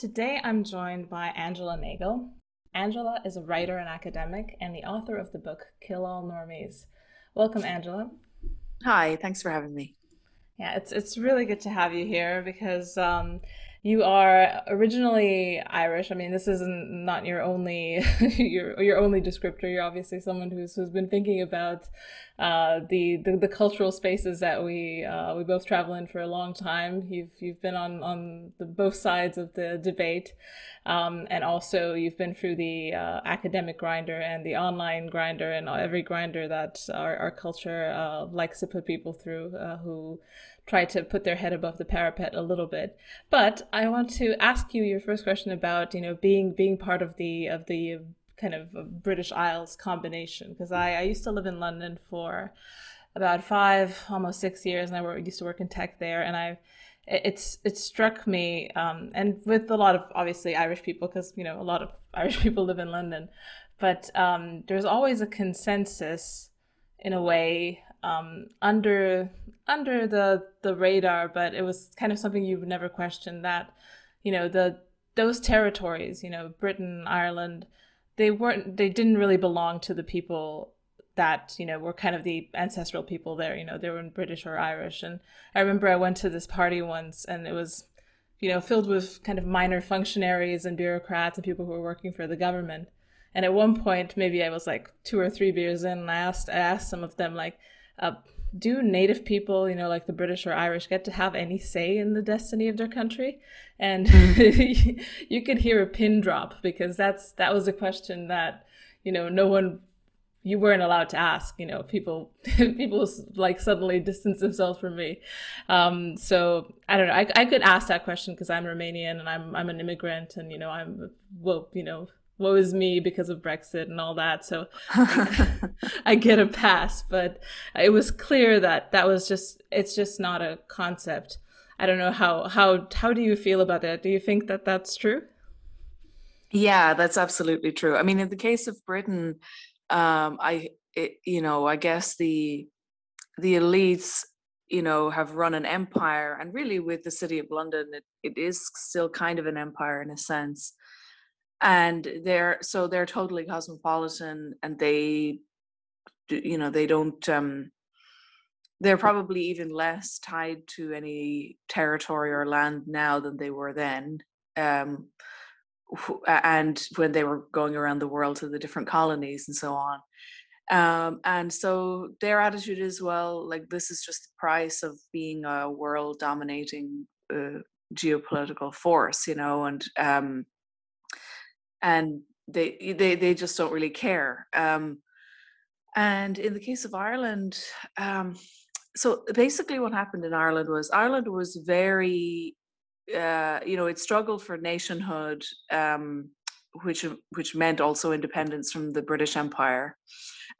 Today I'm joined by Angela Nagle. Angela is a writer and academic and the author of the book Kill All Normies. Welcome, Angela. Hi, thanks for having me. Yeah, it's it's really good to have you here because um, you are originally Irish. I mean, this isn't not your only your your only descriptor. You're obviously someone who's who's been thinking about uh, the, the, the cultural spaces that we uh, we both travel in for a long time. You've you've been on on the both sides of the debate, um, and also you've been through the uh, academic grinder and the online grinder and every grinder that our our culture uh, likes to put people through uh, who try to put their head above the parapet a little bit. But I want to ask you your first question about you know being being part of the of the kind of British Isles combination because I, I used to live in London for about five almost six years and I used to work in tech there and I it's it struck me um, and with a lot of obviously Irish people because you know a lot of Irish people live in London but um, there's always a consensus in a way um, under under the the radar, but it was kind of something you've never questioned that, you know, the those territories, you know, Britain, Ireland, they weren't they didn't really belong to the people that you know were kind of the ancestral people there you know they were british or irish. And i remember i went to this party once and it was you know filled with kind of minor functionaries and bureaucrats and people who were working for the government. And at one point maybe i was like two or three beers in and i asked i asked some of them like uh, do native people, you know, like the British or Irish, get to have any say in the destiny of their country? And mm. you could hear a pin drop because that's that was a question that you know no one you weren't allowed to ask. You know, people people like suddenly distance themselves from me. Um, so I don't know. I, I could ask that question because I'm Romanian and I'm I'm an immigrant and you know I'm well you know woe is me because of Brexit and all that. So I get a pass, but it was clear that that was just, it's just not a concept. I don't know how, how, how do you feel about that? Do you think that that's true? Yeah, that's absolutely true. I mean, in the case of Britain, um, I, it, you know, I guess the, the elites you know have run an empire and really with the city of london it, it is still kind of an empire in a sense and they're so they're totally cosmopolitan and they you know they don't um they're probably even less tied to any territory or land now than they were then um and when they were going around the world to the different colonies and so on. Um and so their attitude is well like this is just the price of being a world dominating uh, geopolitical force you know and um and they they they just don't really care. Um, and in the case of Ireland, um, so basically what happened in Ireland was Ireland was very, uh, you know, it struggled for nationhood, um, which which meant also independence from the British Empire.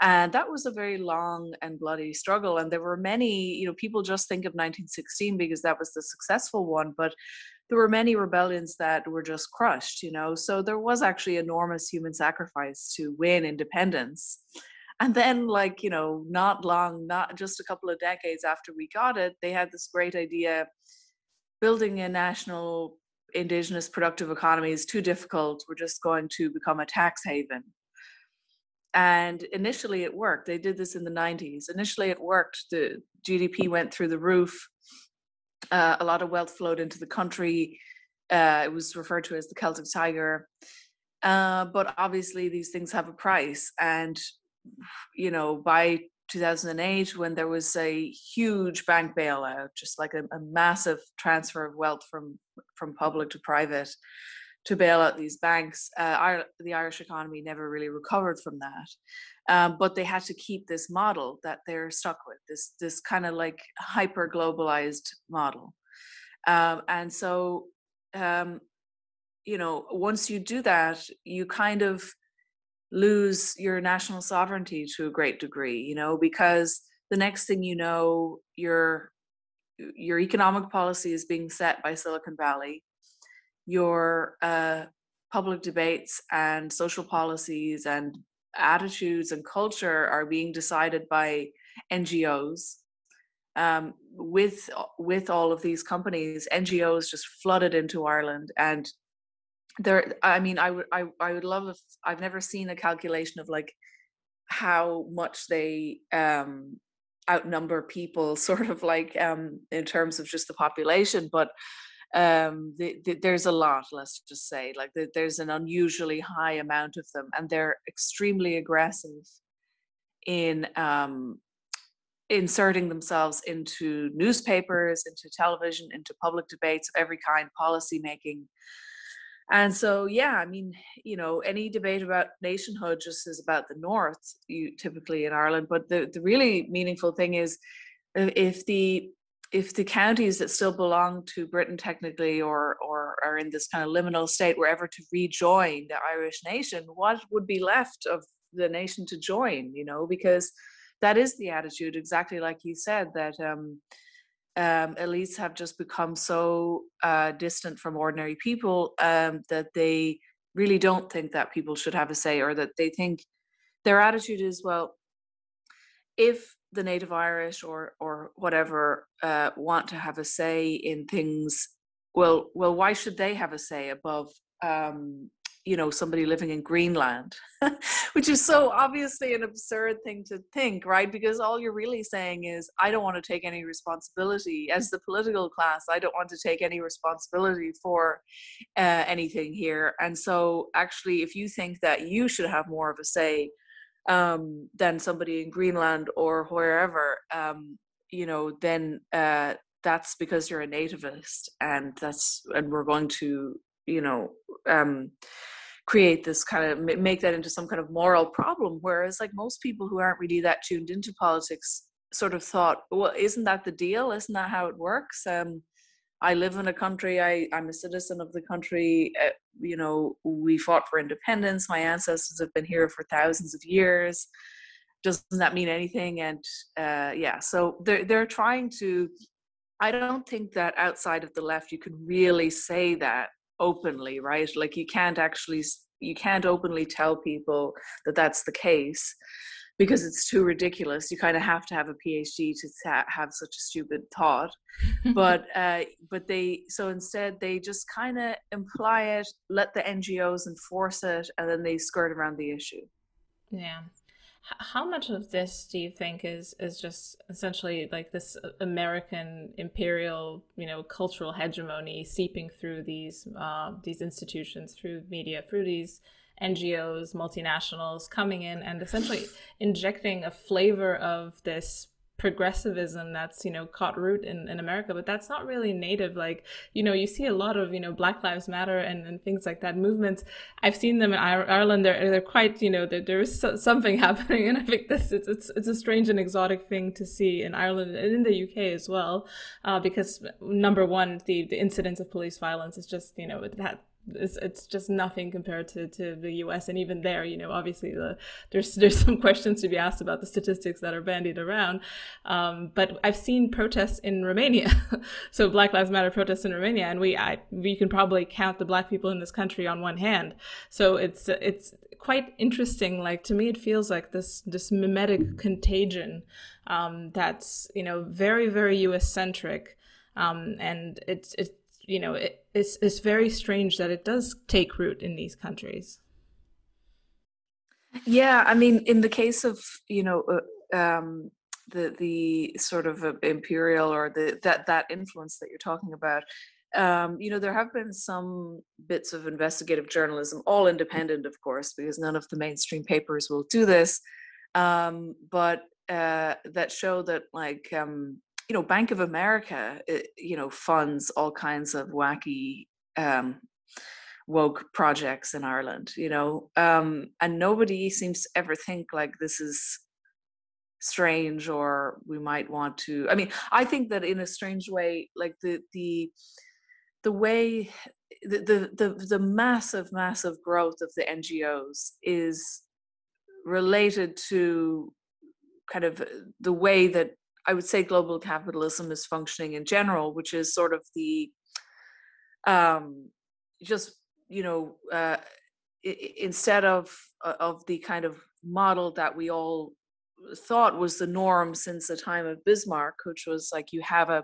And that was a very long and bloody struggle. And there were many, you know, people just think of 1916 because that was the successful one, but there were many rebellions that were just crushed, you know. So there was actually enormous human sacrifice to win independence. And then, like, you know, not long, not just a couple of decades after we got it, they had this great idea building a national indigenous productive economy is too difficult. We're just going to become a tax haven. And initially it worked. They did this in the 90s. Initially it worked. The GDP went through the roof uh, a lot of wealth flowed into the country. Uh, it was referred to as the Celtic Tiger. Uh, but obviously, these things have a price. And, you know, by 2008, when there was a huge bank bailout, just like a, a massive transfer of wealth from, from public to private, to bail out these banks. Uh, the Irish economy never really recovered from that, um, but they had to keep this model that they're stuck with this this kind of like hyper globalized model, um, and so um, you know once you do that, you kind of lose your national sovereignty to a great degree. You know because the next thing you know, your your economic policy is being set by Silicon Valley your uh, public debates and social policies and attitudes and culture are being decided by NGOs. Um, with with all of these companies, NGOs just flooded into Ireland, and there. I mean, I would I, I would love if I've never seen a calculation of like how much they um, outnumber people, sort of like um, in terms of just the population, but um the, the, there's a lot let's just say like the, there's an unusually high amount of them and they're extremely aggressive in um inserting themselves into newspapers into television into public debates of every kind policy making and so yeah i mean you know any debate about nationhood just is about the north you typically in ireland but the, the really meaningful thing is if the if the counties that still belong to Britain technically or or are in this kind of liminal state were ever to rejoin the Irish nation, what would be left of the nation to join? You know, because that is the attitude, exactly like you said, that um, um, elites have just become so uh, distant from ordinary people um, that they really don't think that people should have a say, or that they think their attitude is well, if the native irish or or whatever uh, want to have a say in things well well why should they have a say above um, you know somebody living in greenland? Which is so obviously an absurd thing to think right? Because all you're really saying is i don't want to take any responsibility. As the political class i don't want to take any responsibility for uh, anything here. And so actually if you think that you should have more of a say um, than somebody in Greenland or wherever, um, you know, then uh, that's because you're a nativist, and that's and we're going to, you know, um, create this kind of make that into some kind of moral problem. Whereas, like most people who aren't really that tuned into politics, sort of thought, well, isn't that the deal? Isn't that how it works? Um, I live in a country, I, I'm a citizen of the country. Uh, you know, we fought for independence. My ancestors have been here for thousands of years. Doesn't that mean anything? And uh, yeah, so they're, they're trying to, I don't think that outside of the left you could really say that openly, right? Like you can't actually, you can't openly tell people that that's the case because it's too ridiculous. You kind of have to have a PhD to have such a stupid thought. but uh, but they so instead they just kind of imply it, let the NGOs enforce it, and then they skirt around the issue. Yeah. How much of this do you think is is just essentially like this uh, American imperial, you know, cultural hegemony seeping through these uh, these institutions, through media, through these NGOs, multinationals coming in and essentially injecting a flavor of this progressivism that's you know caught root in, in america. But that's not really native. Like you know you see a lot of you know black lives matter and, and things like that movements. I've seen them in ireland. They're, they're quite you know there, is something happening. And i think this it's, it's it's a strange and exotic thing to see in ireland and in the uk as well uh, because number one the the incidence of police violence is just you know it it's, it's just nothing compared to, to the US and even there you know obviously the, there's there's some questions to be asked about the statistics that are bandied around. Um, but I've seen protests in Romania. So Black Lives Matter protests in Romania and we I, we can probably count the black people in this country on one hand. So it's it's quite interesting like to me it feels like this this mimetic contagion um, that's you know very very US centric. Um, and it's it's you know, it, it's it's very strange that it does take root in these countries. Yeah, I mean, in the case of you know uh, um, the the sort of uh, imperial or the that that influence that you're talking about, um, you know, there have been some bits of investigative journalism, all independent, of course, because none of the mainstream papers will do this, um, but uh, that show that like um, you know, Bank of America, it, you know, funds all kinds of wacky, um, woke projects in Ireland, you know, um, and nobody seems to ever think like this is strange or we might want to. I mean, I think that in a strange way, like the the the way the the the, the massive massive growth of the NGOs is related to kind of the way that I would say global capitalism is functioning in general, which is sort of the um, just you know uh, instead of uh, of the kind of model that we all thought was the norm since the time of Bismarck, which was like you have a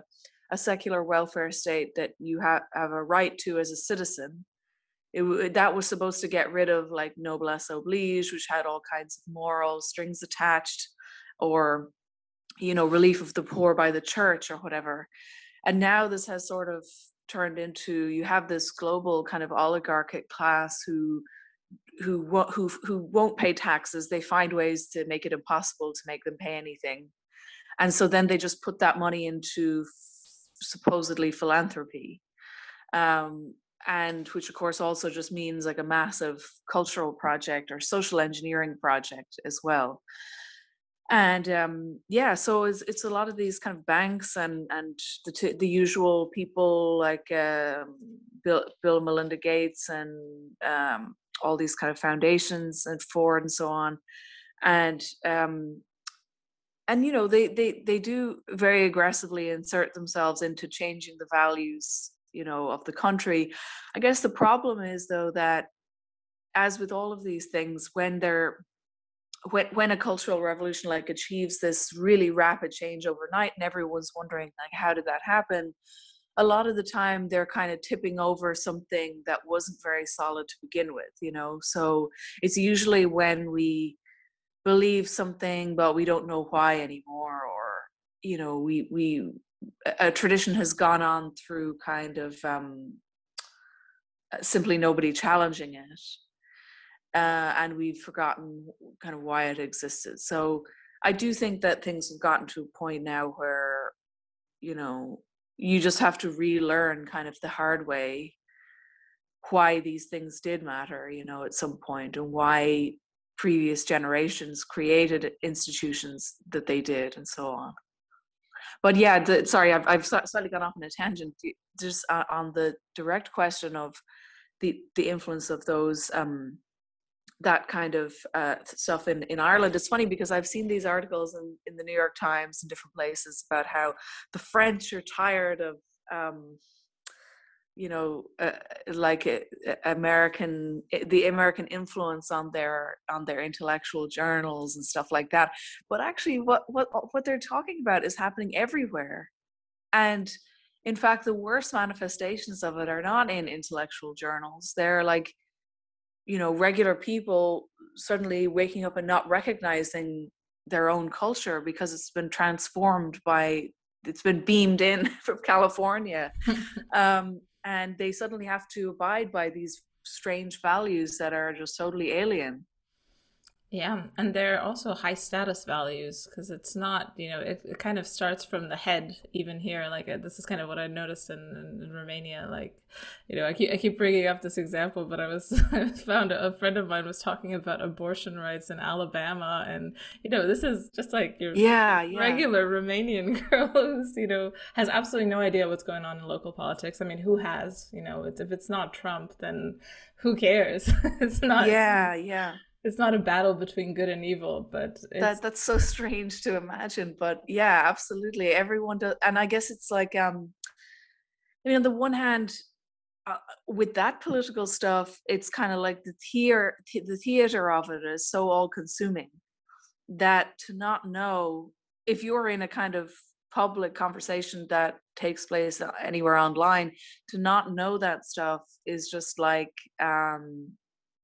a secular welfare state that you have have a right to as a citizen. It, that was supposed to get rid of like noblesse oblige, which had all kinds of moral strings attached, or you know relief of the poor by the church or whatever. And now this has sort of turned into you have this global kind of oligarchic class who who who who won't pay taxes. They find ways to make it impossible to make them pay anything. And so then they just put that money into supposedly philanthropy. Um, and which of course also just means like a massive cultural project or social engineering project as well and um, yeah so it's, it's a lot of these kind of banks and and the t- the usual people like uh, bill bill melinda gates and um, all these kind of foundations and ford and so on. And um, and you know they they they do very aggressively insert themselves into changing the values you know of the country. I guess the problem is though that as with all of these things when they're when when a cultural revolution like achieves this really rapid change overnight and everyone's wondering like how did that happen? A lot of the time they're kind of tipping over something that wasn't very solid to begin with you know? So it's usually when we believe something but we don't know why anymore or you know we we a tradition has gone on through kind of um simply nobody challenging it uh, and we've forgotten kind of why it existed. So I do think that things have gotten to a point now where, you know, you just have to relearn kind of the hard way why these things did matter, you know, at some point and why previous generations created institutions that they did and so on. But yeah, the, sorry, I've, I've slightly gone off on a tangent. Just uh, on the direct question of the the influence of those um, that kind of uh, stuff in, in Ireland. It's funny because I've seen these articles in, in the New York Times and different places about how the French are tired of, um, you know, uh, like uh, American, eh, the American influence on their on their intellectual journals and stuff like that. But actually, what what what they're talking about is happening everywhere, and in fact, the worst manifestations of it are not in intellectual journals. They're like you know regular people suddenly waking up and not recognizing their own culture because it's been transformed by it's been beamed in from california. Um, and they suddenly have to abide by these strange values that are just totally alien yeah, and they're also high status values because it's not, you know, it, it kind of starts from the head even here. Like uh, this is kind of what I noticed in, in, in, Romania. Like, you know, I keep I keep bringing up this example, but I was I found a, a friend of mine was talking about abortion rights in Alabama, and you know, this is just like your yeah, yeah. regular Romanian girl who's you know has absolutely no idea what's going on in local politics. I mean, who has? You know, it's, if it's not Trump, then who cares? it's not. Yeah, yeah it's not a battle between good and evil but that that's so strange to imagine but yeah absolutely. Everyone does and i guess it's like um i mean on the one hand uh, with that political stuff it's kind of like the theater the theater of it is so all consuming that to not know if you're in a kind of public conversation that takes place anywhere online to not know that stuff is just like um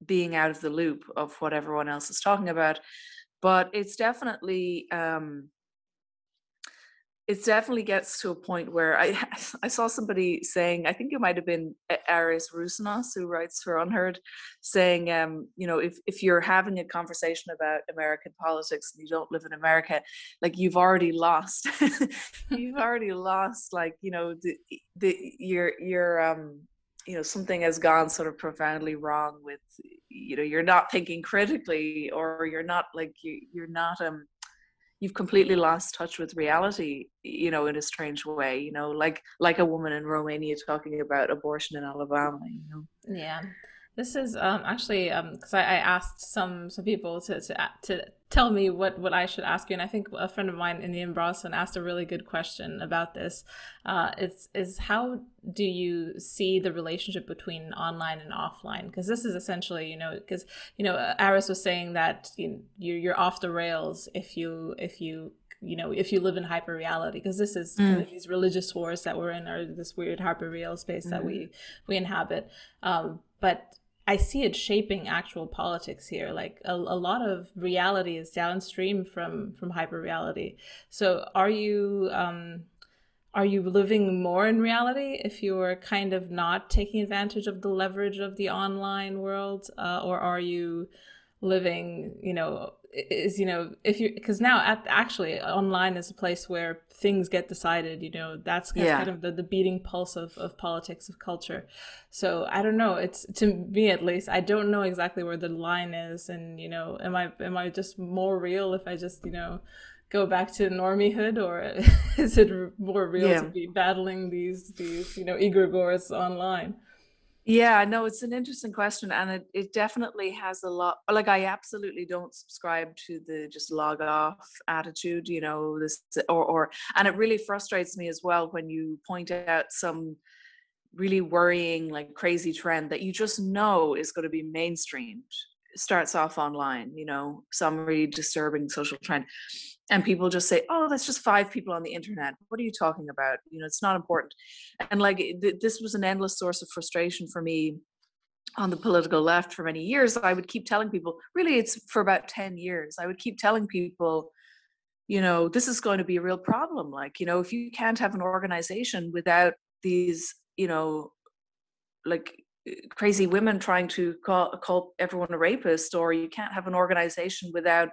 being out of the loop of what everyone else is talking about but it's definitely um it definitely gets to a point where I I saw somebody saying I think it might have been Aris Roussinos who writes for UnHerd saying um you know if if you're having a conversation about American politics and you don't live in America like you've already lost you've already lost like you know the the your your um you know something has gone sort of profoundly wrong with you know you're not thinking critically or you're not like you, you're not um you've completely lost touch with reality you know in a strange way you know like like a woman in romania talking about abortion in alabama you know? Yeah this is um, actually because um, I, I, asked some some people to, to to tell me what what I should ask you, and I think a friend of mine, Indian Bronson, asked a really good question about this. Uh, it's is how do you see the relationship between online and offline? Because this is essentially, you know, because you know, Aris was saying that you you're, you're off the rails if you if you you know if you live in hyper reality because this is mm. kind of these religious wars that we're in or this weird hyper real space mm. that we we inhabit um, but I see it shaping actual politics here. Like a, a lot of reality is downstream from from hyper reality. So are you um, are you living more in reality if you're kind of not taking advantage of the leverage of the online world, uh, or are you living, you know, is you know if you because now at, actually online is a place where things get decided you know that's kind, yeah. of the, the beating pulse of, of politics of culture so i don't know it's to me at least i don't know exactly where the line is and you know am i am i just more real if i just you know go back to normiehood or is it more real yeah. to be battling these these you know egregores online yeah, no, it's an interesting question, and it, it definitely has a lot. Like, I absolutely don't subscribe to the just log off attitude, you know, this or or, and it really frustrates me as well when you point out some really worrying, like crazy trend that you just know is going to be mainstreamed starts off online, you know, some really disturbing social trend. And people just say, oh, that's just five people on the internet. What are you talking about? You know, it's not important. And like th- this was an endless source of frustration for me on the political left for many years. I would keep telling people, really, it's for about 10 years. I would keep telling people, you know, this is going to be a real problem. Like, you know, if you can't have an organization without these, you know, like crazy women trying to call, call everyone a rapist or you can't have an organization without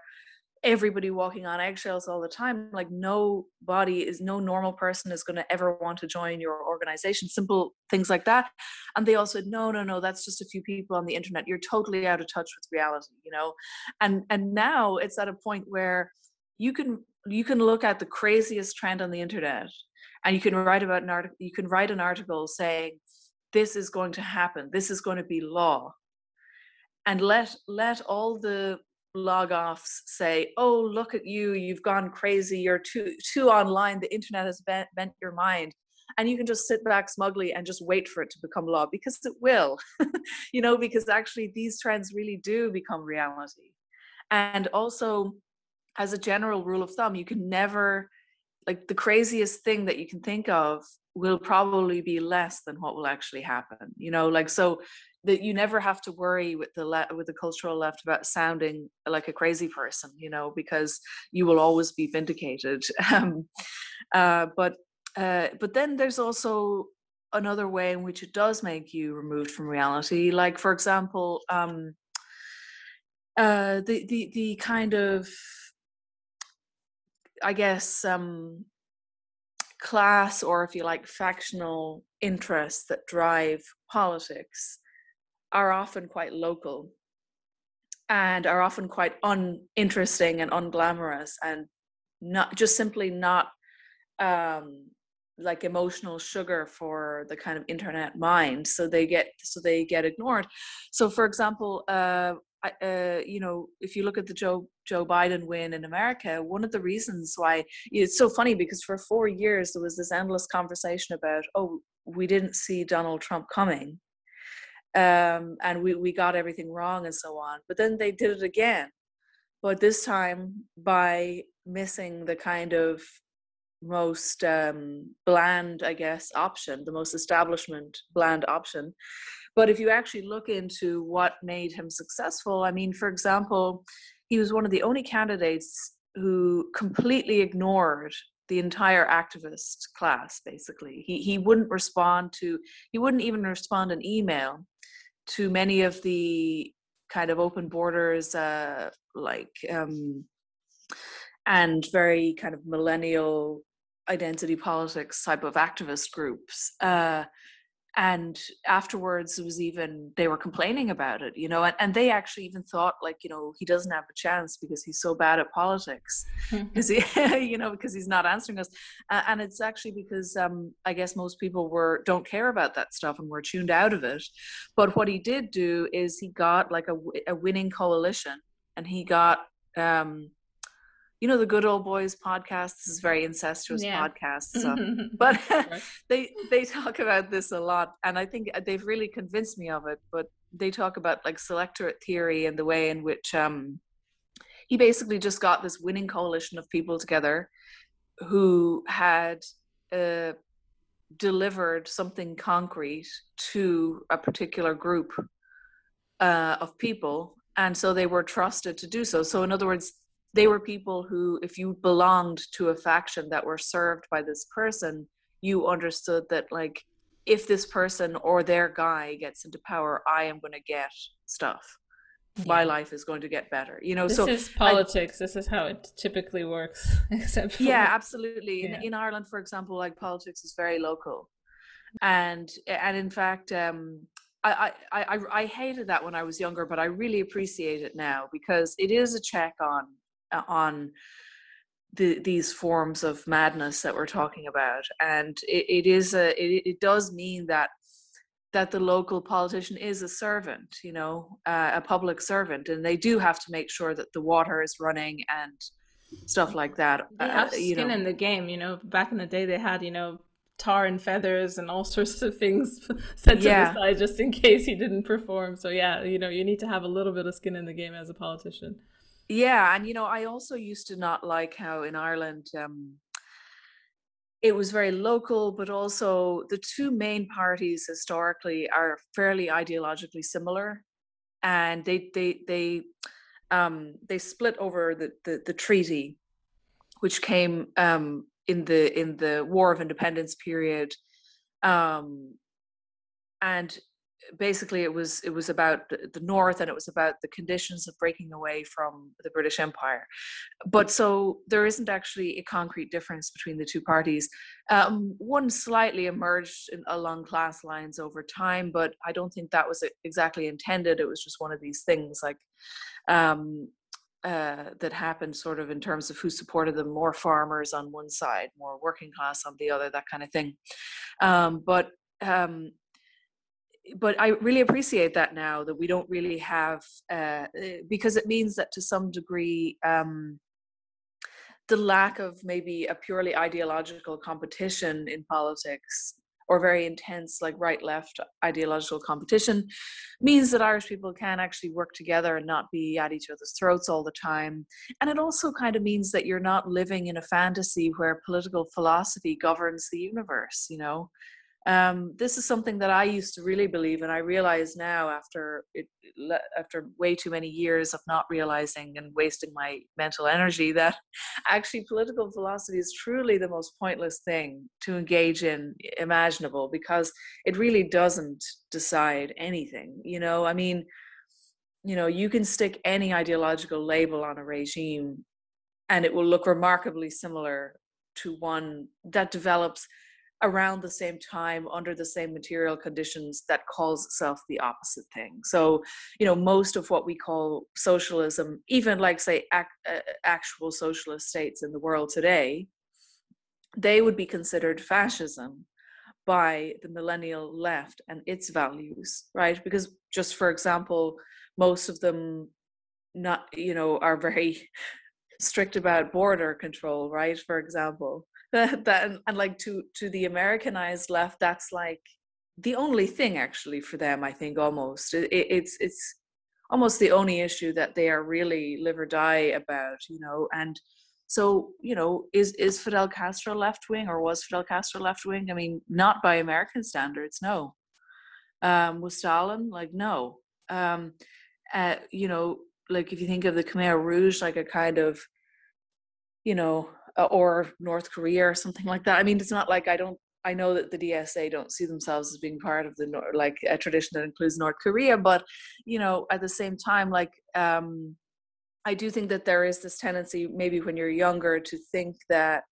everybody walking on eggshells all the time. Like nobody is no normal person is going to ever want to join your organization. Simple things like that. And they all said no no no that's just a few people on the internet. You're totally out of touch with reality you know? And and now it's at a point where you can you can look at the craziest trend on the internet and you can write about an article you can write an article saying this is going to happen. This is going to be law. And let let all the log offs say oh look at you you've gone crazy you're too too online the internet has bent, bent your mind. And you can just sit back smugly and just wait for it to become law because it will you know because actually these trends really do become reality. And also as a general rule of thumb you can never like the craziest thing that you can think of will probably be less than what will actually happen you know like so that you never have to worry with the le- with the cultural left about sounding like a crazy person you know because you will always be vindicated. Um, uh, but uh, but then there's also another way in which it does make you removed from reality like for example um, uh, the the the kind of I guess um, class or if you like factional interests that drive politics are often quite local and are often quite uninteresting and unglamorous and not just simply not um, like emotional sugar for the kind of internet mind. So they get so they get ignored. So for example uh, uh, you know, if you look at the Joe Joe Biden win in America, one of the reasons why it's so funny because for four years there was this endless conversation about, oh, we didn't see Donald Trump coming, um, and we we got everything wrong and so on. But then they did it again, but this time by missing the kind of most um, bland, I guess, option, the most establishment bland option. But if you actually look into what made him successful, I mean, for example, he was one of the only candidates who completely ignored the entire activist class basically. He he wouldn't respond to he wouldn't even respond an email to many of the kind of open borders uh like um and very kind of millennial identity politics type of activist groups. Uh and afterwards it was even they were complaining about it you know and, and they actually even thought like you know he doesn't have a chance because he's so bad at politics because he you know because he's not answering us uh, and it's actually because um i guess most people were don't care about that stuff and were tuned out of it but what he did do is he got like a, a winning coalition and he got um you know the good old boys podcast this is very incestuous yeah. podcast so. but they they talk about this a lot and i think they've really convinced me of it but they talk about like selectorate theory and the way in which um he basically just got this winning coalition of people together who had uh, delivered something concrete to a particular group uh, of people and so they were trusted to do so so in other words they were people who, if you belonged to a faction that were served by this person, you understood that, like, if this person or their guy gets into power, I am going to get stuff. Yeah. My life is going to get better. You know, this so this is politics. I, this is how it typically works. Except for, yeah, absolutely. Yeah. In, in Ireland, for example, like politics is very local, and and in fact, um, I, I, I, I hated that when I was younger, but I really appreciate it now because it is a check on on the, these forms of madness that we're talking about. And it, it is a it, it, does mean that that the local politician is a servant you know uh, a public servant. And they do have to make sure that the water is running and stuff like that they have uh, skin know. in the game you know. Back in the day they had you know tar and feathers and all sorts of things set to yeah. the side just in case he didn't perform. So yeah you know you need to have a little bit of skin in the game as a politician yeah, and you know, I also used to not like how in Ireland um, it was very local, but also the two main parties historically are fairly ideologically similar, and they they they um, they split over the, the the treaty, which came um, in the in the War of Independence period, um, and basically it was it was about the north and it was about the conditions of breaking away from the british empire. But so there isn't actually a concrete difference between the two parties. Um, one slightly emerged in, along class lines over time but i don't think that was exactly intended. It was just one of these things like um, uh, that happened sort of in terms of who supported them more farmers on one side more working class on the other that kind of thing. Um, but um, but I really appreciate that now that we don't really have uh, eh, because it means that to some degree um, the lack of maybe a purely ideological competition in politics or very intense like right left ideological competition means that irish people can actually work together and not be at each other's throats all the time. And it also kind of means that you're not living in a fantasy where political philosophy governs the universe you know um, this is something that I used to really believe, and I realize now after it, after way too many years of not realizing and wasting my mental energy that actually political philosophy is truly the most pointless thing to engage in imaginable because it really doesn't decide anything. You know, I mean, you know, you can stick any ideological label on a regime, and it will look remarkably similar to one that develops around the same time under the same material conditions that calls itself the opposite thing. So you know most of what we call socialism even like say ac- uh, actual socialist states in the world today they would be considered fascism by the millennial left and its values right? Because just for example most of them not you know are very strict about border control right for example that, and like to to the americanized left that's like the only thing actually for them i think almost. It, it's it's almost the only issue that they are really live or die about you know? And so you know is is fidel castro left wing or was fidel castro left wing i mean not by american standards no. Um was stalin? Like no. Um uh, you know like if you think of the khmer rouge like a kind of you know uh, or North Korea or something like that. I mean, it's not like I don't. I know that the DSA don't see themselves as being part of the like a tradition that includes North Korea, but you know, at the same time, like um, I do think that there is this tendency, maybe when you're younger, to think that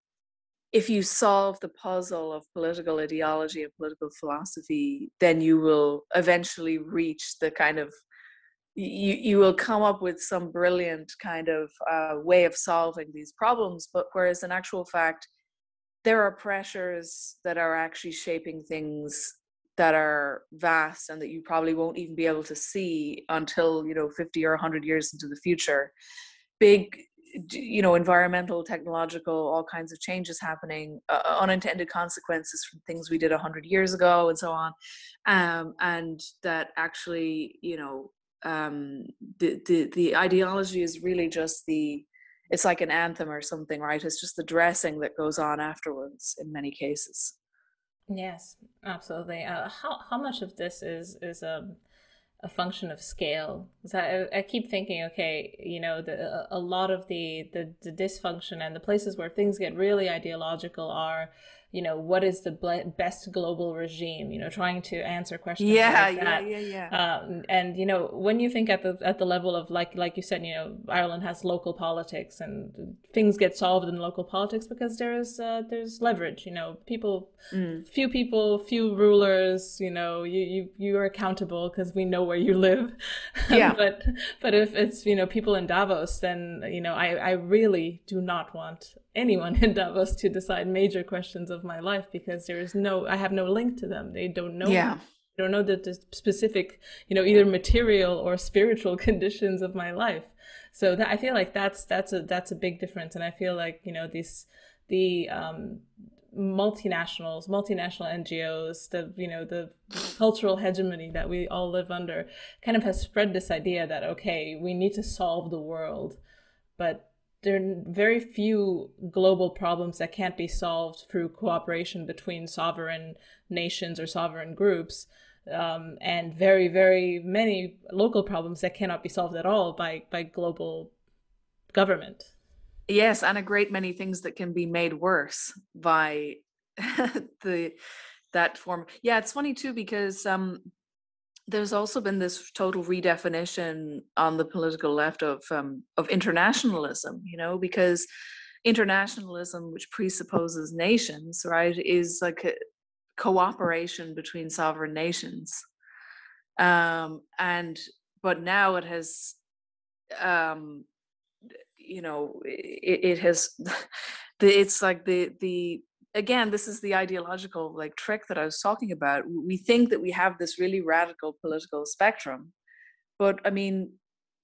if you solve the puzzle of political ideology and political philosophy, then you will eventually reach the kind of you you will come up with some brilliant kind of uh, way of solving these problems. But whereas in actual fact, there are pressures that are actually shaping things that are vast and that you probably won't even be able to see until you know 50 or 100 years into the future big you know environmental technological all kinds of changes happening uh, unintended consequences from things we did 100 years ago and so on um, and that actually you know um, the, the the ideology is really just the it's like an anthem or something right? It's just the dressing that goes on afterwards in many cases. Yes absolutely. Uh, how, how much of this is is um a function of scale. So I, I, keep thinking, okay, you know, the, a lot of the, the, the dysfunction and the places where things get really ideological are you know what is the best global regime you know trying to answer questions yeah like yeah yeah yeah. Um, and you know when you think at the at the level of like like you said you know ireland has local politics and things get solved in local politics because there's uh, there's leverage you know people mm. few people few rulers you know you you you are accountable because we know where you live. Yeah. But but if it's you know people in davos then you know i i really do not want anyone in Davos to decide major questions of my life because there is no I have no link to them. They don't know yeah. They don't know the, the specific, you know, either material or spiritual conditions of my life. So that I feel like that's that's a that's a big difference. And I feel like, you know, these the um multinationals, multinational NGOs, the you know the cultural hegemony that we all live under, kind of has spread this idea that okay, we need to solve the world, but there are very few global problems that can't be solved through cooperation between sovereign nations or sovereign groups, um, and very, very many local problems that cannot be solved at all by by global government. Yes, and a great many things that can be made worse by the that form. Yeah, it's funny too because um, there's also been this total redefinition on the political left of um, of internationalism you know because internationalism which presupposes nations right is like a cooperation between sovereign nations. Um, and but now it has um, you know it, it has it's like the the again this is the ideological like trick that i was talking about. We think that we have this really radical political spectrum but i mean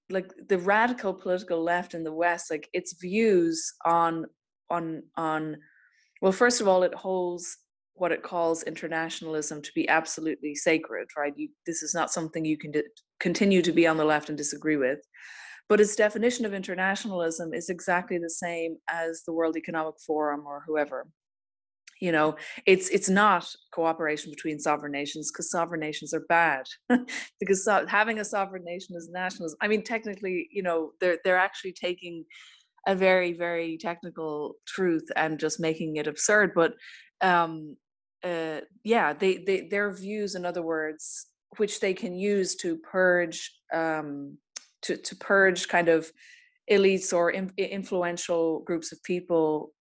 like the radical political left in the west like its views on on on well first of all it holds what it calls internationalism to be absolutely sacred right? You, this is not something you can continue to be on the left and disagree with but its definition of internationalism is exactly the same as the world economic forum or whoever you know it's it's not cooperation between sovereign nations because sovereign nations are bad because so, having a sovereign nation is nationalism i mean technically you know they're they're actually taking a very very technical truth and just making it absurd but um uh yeah they they their views in other words which they can use to purge um to to purge kind of elites or in, influential groups of people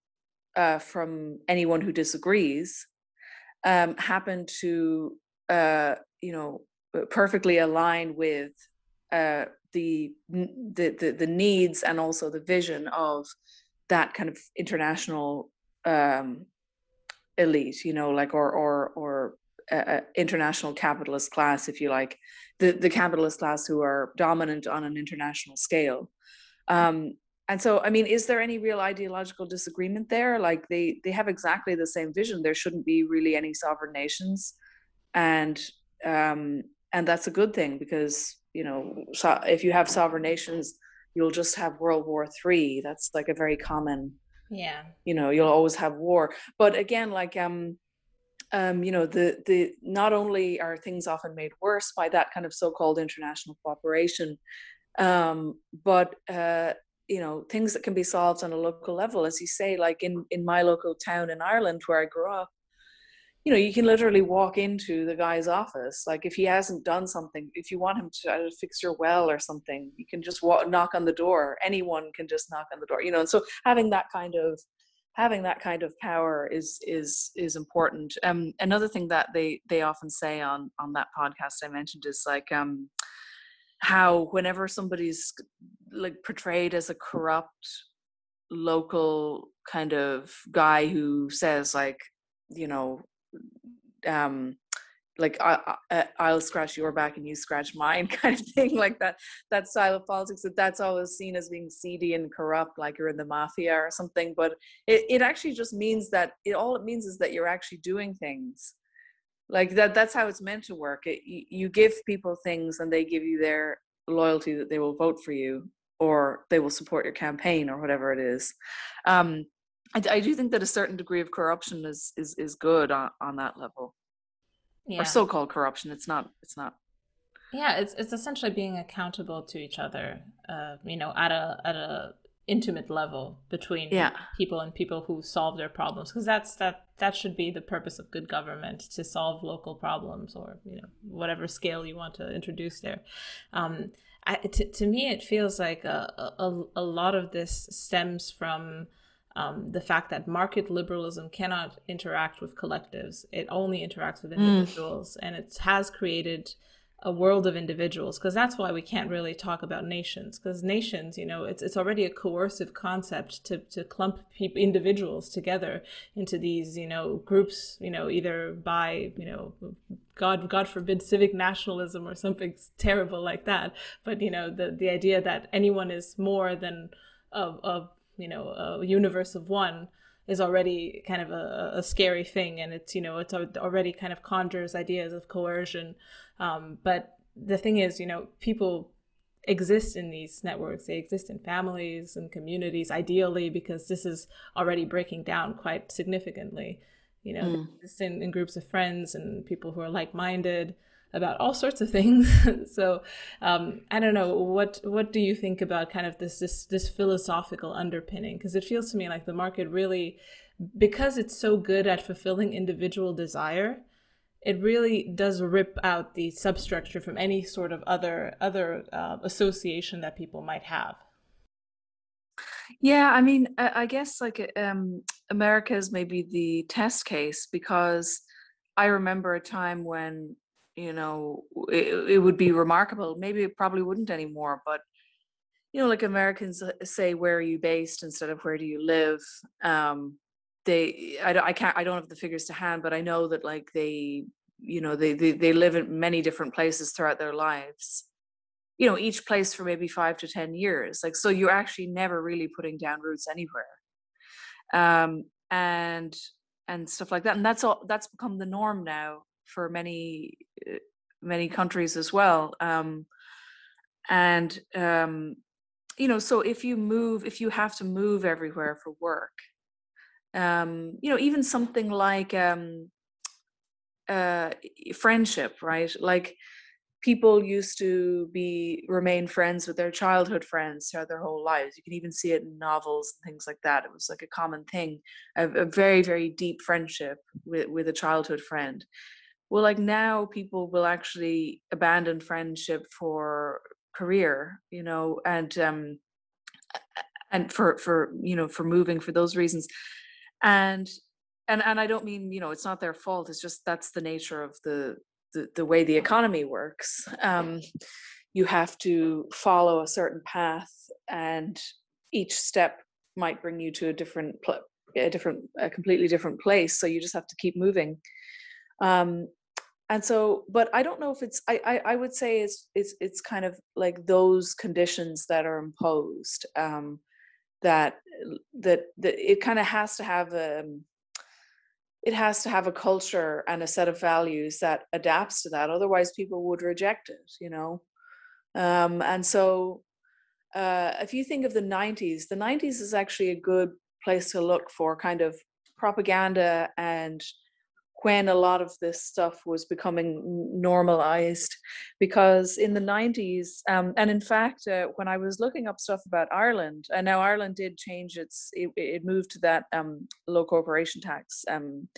uh, from anyone who disagrees um, happen to uh, you know uh, perfectly align with uh, the, the, the the needs and also the vision of that kind of international um, elite you know like or or or uh, international capitalist class if you like the the capitalist class who are dominant on an international scale. Um, and so i mean is there any real ideological disagreement there? Like they they have exactly the same vision. There shouldn't be really any sovereign nations. And um and that's a good thing because you know so if you have sovereign nations you'll just have world war three. That's like a very common yeah. you know you'll always have war. But again like um um you know the the not only are things often made worse by that kind of so-called international cooperation um but uh you know things that can be solved on a local level as you say like in in my local town in ireland where i grew up you know you can literally walk into the guy's office like if he hasn't done something if you want him to uh, fix your well or something you can just walk, knock on the door anyone can just knock on the door you know and so having that kind of having that kind of power is is is important. Um, another thing that they they often say on on that podcast I mentioned is like um, how whenever somebody's like portrayed as a corrupt local kind of guy who says like you know um like I, I will scratch your back and you scratch mine kind of thing like that that style of politics that that's always seen as being seedy and corrupt like you're in the mafia or something but it, it actually just means that it all it means is that you're actually doing things like that that's how it's meant to work. It, you, you give people things and they give you their loyalty that they will vote for you or they will support your campaign or whatever it is. Um I, I do think that a certain degree of corruption is is is good on, on that level. Yeah. or so-called corruption. It's not it's not. Yeah it's it's essentially being accountable to each other uh you know at a at a intimate level between yeah. people and people who solve their problems because that's that that should be the purpose of good government to solve local problems or you know whatever scale you want to introduce there um I, to, to me it feels like a, a, a lot of this stems from um, the fact that market liberalism cannot interact with collectives it only interacts with mm. individuals mm. and it has created a world of individuals because that's why we can't really talk about nations because nations you know it's it's already a coercive concept to to clump people individuals together into these you know groups you know either by you know god god forbid civic nationalism or something terrible like that. But you know the the idea that anyone is more than a, a you know a universe of one is already kind of a, a scary thing and it's you know it's already kind of conjures ideas of coercion. Um, but the thing is you know people exist in these networks. They exist in families and communities ideally because this is already breaking down quite significantly. You know mm. in, in groups of friends and people who are like-minded about all sorts of things. so um, I don't know what what do you think about kind of this this this philosophical underpinning? Because it feels to me like the market really, because it's so good at fulfilling individual desire, it really does rip out the substructure from any sort of other other uh, association that people might have. Yeah, I mean, I guess like um, America is maybe the test case because I remember a time when you know it, it would be remarkable. Maybe it probably wouldn't anymore but you know like americans uh, say where are you based? instead of where do you live? Um they i, I can't i don't have the figures to hand but i know that like they you know they, they they live in many different places throughout their lives. You know each place for maybe five to ten years like so you're actually never really putting down roots anywhere. Um and and stuff like that and that's all that's become the norm now for many uh, many countries as well um, and um, you know so if you move if you have to move everywhere for work um, you know even something like um, uh, friendship right? Like people used to be remain friends with their childhood friends throughout their whole lives. You can even see it in novels and things like that. It was like a common thing a, a very very deep friendship with, with a childhood friend well like now people will actually abandon friendship for career you know and um and for for you know for moving for those reasons. And and and i don't mean you know it's not their fault it's just that's the nature of the the, the way the economy works. Um you have to follow a certain path and each step might bring you to a different pl- a different a completely different place so you just have to keep moving. Um and so but i don't know if it's I, I i, would say it's it's it's kind of like those conditions that are imposed um that that that it kind of has to have a um, it has to have a culture and a set of values that adapts to that otherwise people would reject it you know? Um and so uh if you think of the 90s the 90s is actually a good place to look for kind of propaganda and when a lot of this stuff was becoming normalized because in the 90s um, and in fact uh, when i was looking up stuff about ireland and now ireland did change its it, it moved to that um, low corporation tax um,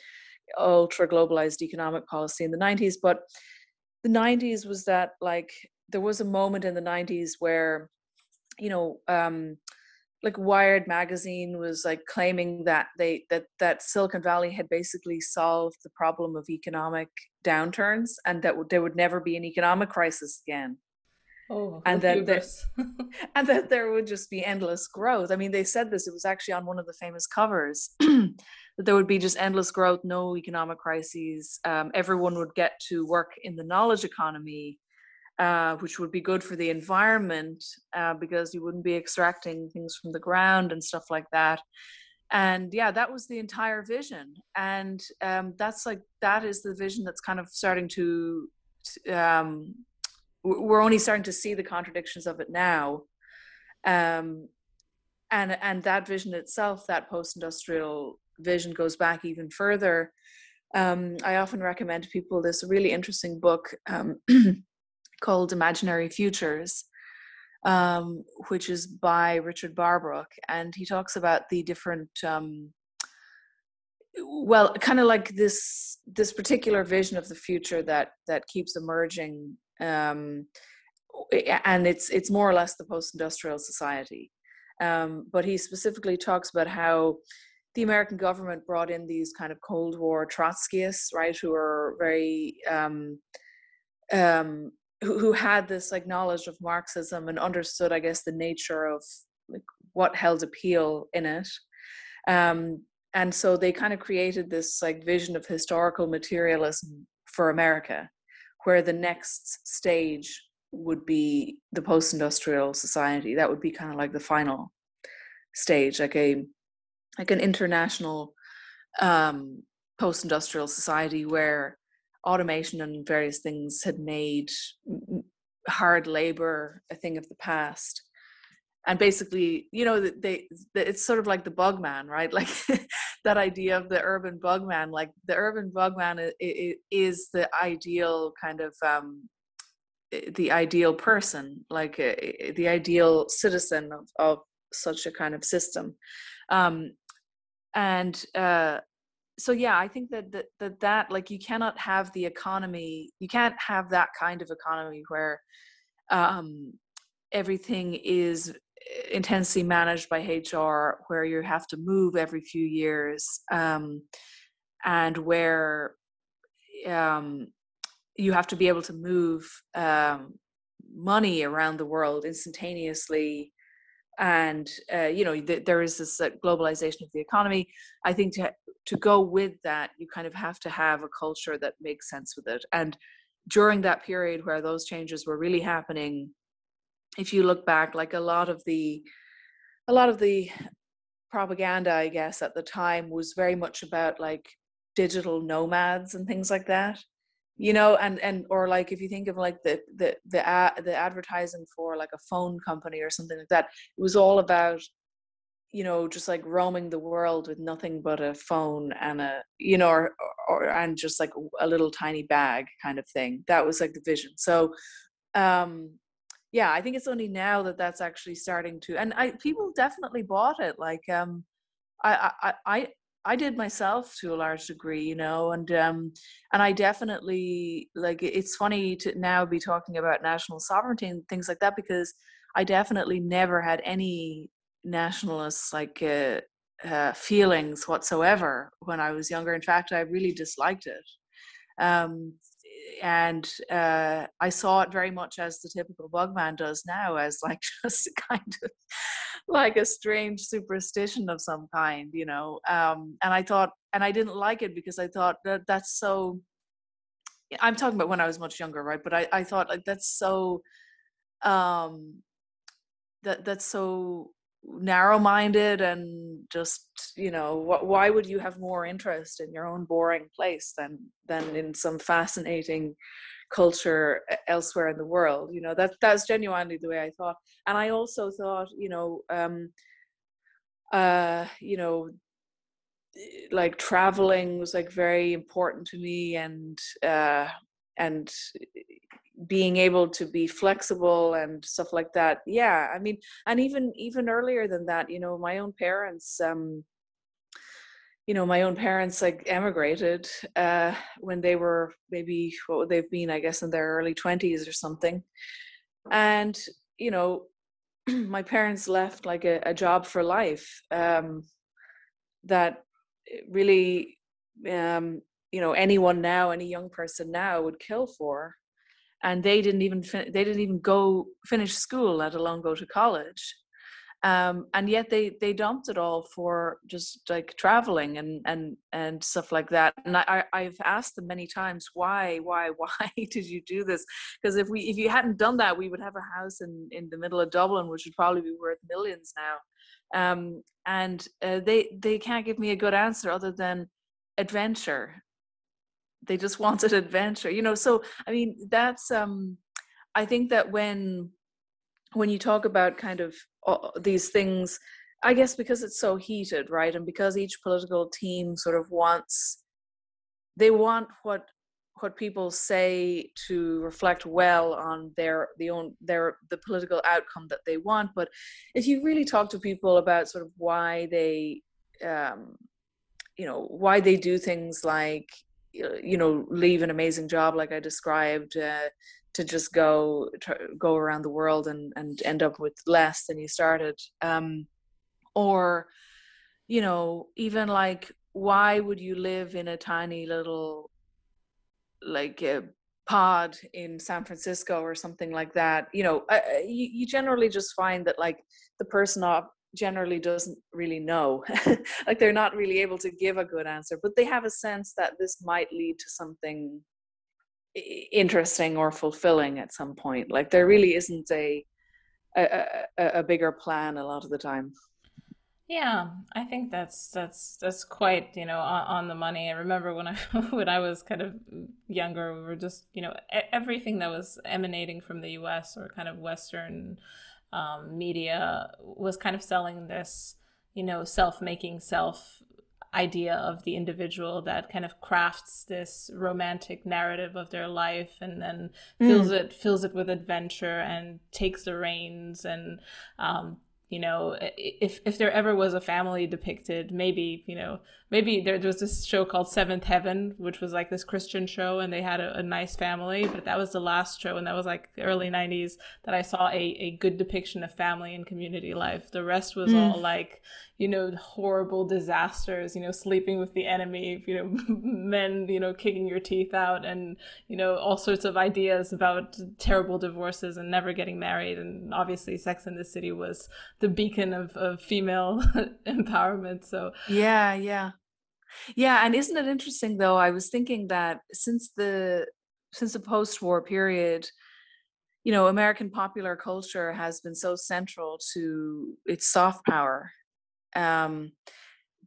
ultra globalized economic policy in the 90s but the 90s was that like there was a moment in the 90s where you know um, like Wired magazine was like claiming that they that that Silicon Valley had basically solved the problem of economic downturns and that there would never be an economic crisis again. Oh, and that there, and that there would just be endless growth. I mean, they said this. It was actually on one of the famous covers that there would be just endless growth, no economic crises. Um, everyone would get to work in the knowledge economy, uh, which would be good for the environment uh, because you wouldn't be extracting things from the ground and stuff like that. And yeah, that was the entire vision. And um, that's like that is the vision that's kind of starting to um, we're only starting to see the contradictions of it now um, and and that vision itself that post-industrial vision goes back even further um, i often recommend to people this really interesting book um, called imaginary futures um, which is by richard barbrook and he talks about the different um, well kind of like this this particular vision of the future that that keeps emerging um, and it's it's more or less the post-industrial society. Um, but he specifically talks about how the American government brought in these kind of Cold War Trotskyists, right, who are very um, um, who, who had this like knowledge of Marxism and understood, I guess, the nature of like what held appeal in it. Um, and so they kind of created this like vision of historical materialism for America, where the next stage would be the post-industrial society that would be kind of like the final stage like a like an international um post-industrial society where automation and various things had made hard labor a thing of the past. And basically you know they, they it's sort of like the bug man right? Like that idea of the urban bug man like the urban bug man is, the ideal kind of um the ideal person like uh, the ideal citizen of, of such a kind of system. Um and uh so yeah i think that, that that that like you cannot have the economy you can't have that kind of economy where um everything is intensely managed by HR, where you have to move every few years, um, and where um, you have to be able to move um, money around the world instantaneously. And uh, you know th- there is this uh, globalization of the economy. I think to to go with that, you kind of have to have a culture that makes sense with it. And during that period where those changes were really happening, if you look back like a lot of the a lot of the propaganda i guess at the time was very much about like digital nomads and things like that you know and and or like if you think of like the the the ad, the advertising for like a phone company or something like that it was all about you know just like roaming the world with nothing but a phone and a you know or, or and just like a little tiny bag kind of thing. That was like the vision. So um yeah i think it's only now that that's actually starting to and i people definitely bought it. Like um i i i I did myself to a large degree, you know, and um, and I definitely like. It's funny to now be talking about national sovereignty and things like that because I definitely never had any nationalist like uh, uh, feelings whatsoever when I was younger. In fact, I really disliked it. Um, and uh, I saw it very much as the typical bugman does now, as like just kind of like a strange superstition of some kind, you know. Um, and I thought, and I didn't like it because I thought that that's so. I'm talking about when I was much younger, right? But I, I thought like that's so, um, that that's so narrow-minded and just you know why would you have more interest in your own boring place than than in some fascinating culture elsewhere in the world you know that that's genuinely the way i thought. And i also thought you know um uh you know like traveling was like very important to me and uh and being able to be flexible and stuff like that. Yeah i mean and even even earlier than that you know my own parents um you know my own parents like emigrated uh when they were maybe what would they've been i guess in their early 20s or something. And you know my parents left like a, a job for life um, that really um, you know anyone now any young person now would kill for. And they didn't even fin- they didn't even go finish school let alone go to college um, and yet they they dumped it all for just like traveling and and and stuff like that. And I, i've asked them many times why why why did you do this? Because if we if you hadn't done that we would have a house in in the middle of dublin which would probably be worth millions now. Um, and uh, they they can't give me a good answer other than adventure. They just wanted adventure you know? So i mean that's um i think that when when you talk about kind of uh, these things i guess because it's so heated right? And because each political team sort of wants they want what what people say to reflect well on their the own their the political outcome that they want. But if you really talk to people about sort of why they um you know why they do things like you know leave an amazing job like i described uh, to just go go around the world and and end up with less than you started um or you know even like why would you live in a tiny little like a pod in San Francisco or something like that? You know uh, you, you generally just find that like the person generally doesn't really know. Like they're not really able to give a good answer but they have a sense that this might lead to something interesting or fulfilling at some point like there really isn't a a, a, a bigger plan a lot of the time yeah, I think that's that's that's quite you know on, on, the money. I remember when I when I was kind of younger, we were just you know everything that was emanating from the U.S. or kind of Western um, media was kind of selling this, you know, self-making self idea of the individual that kind of crafts this romantic narrative of their life and then fills mm. it fills it with adventure and takes the reins and um, you know if if there ever was a family depicted maybe you know maybe there, there was this show called seventh heaven which was like this christian show and they had a, a, nice family but that was the last show and that was like the early 90s that i saw a, a good depiction of family and community life the rest was mm. all like you know horrible disasters you know sleeping with the enemy you know men you know kicking your teeth out and you know all sorts of ideas about terrible divorces and never getting married and obviously sex in the city was the beacon of, of female empowerment so. Yeah yeah. Yeah and isn't it interesting though i was thinking that since the since the post-war period you know american popular culture has been so central to its soft power um,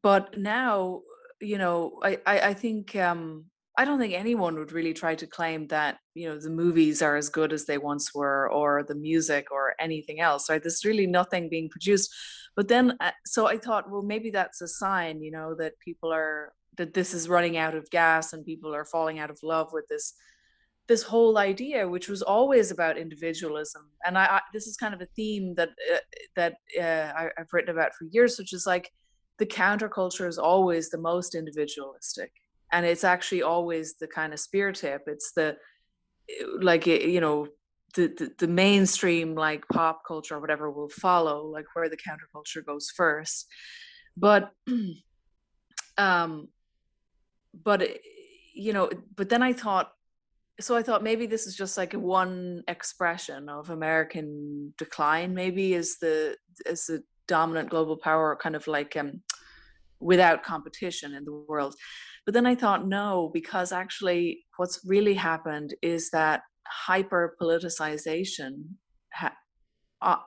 but now, you know, I, I, I think um, I don't think anyone would really try to claim that you know the movies are as good as they once were, or the music, or anything else. Right? There's really nothing being produced. But then, uh, so I thought, well, maybe that's a sign, you know, that people are that this is running out of gas and people are falling out of love with this this whole idea which was always about individualism and i, I this is kind of a theme that uh, that uh, I, have written about for years which is like the counterculture is always the most individualistic and it's actually always the kind of spear tip it's the like you know the, the, the mainstream like pop culture or whatever will follow like where the counterculture goes first but um but you know but then i thought so I thought maybe this is just like one expression of American decline. Maybe is the is the dominant global power kind of like um, without competition in the world. But then I thought no, because actually what's really happened is that hyper politicization ha- uh,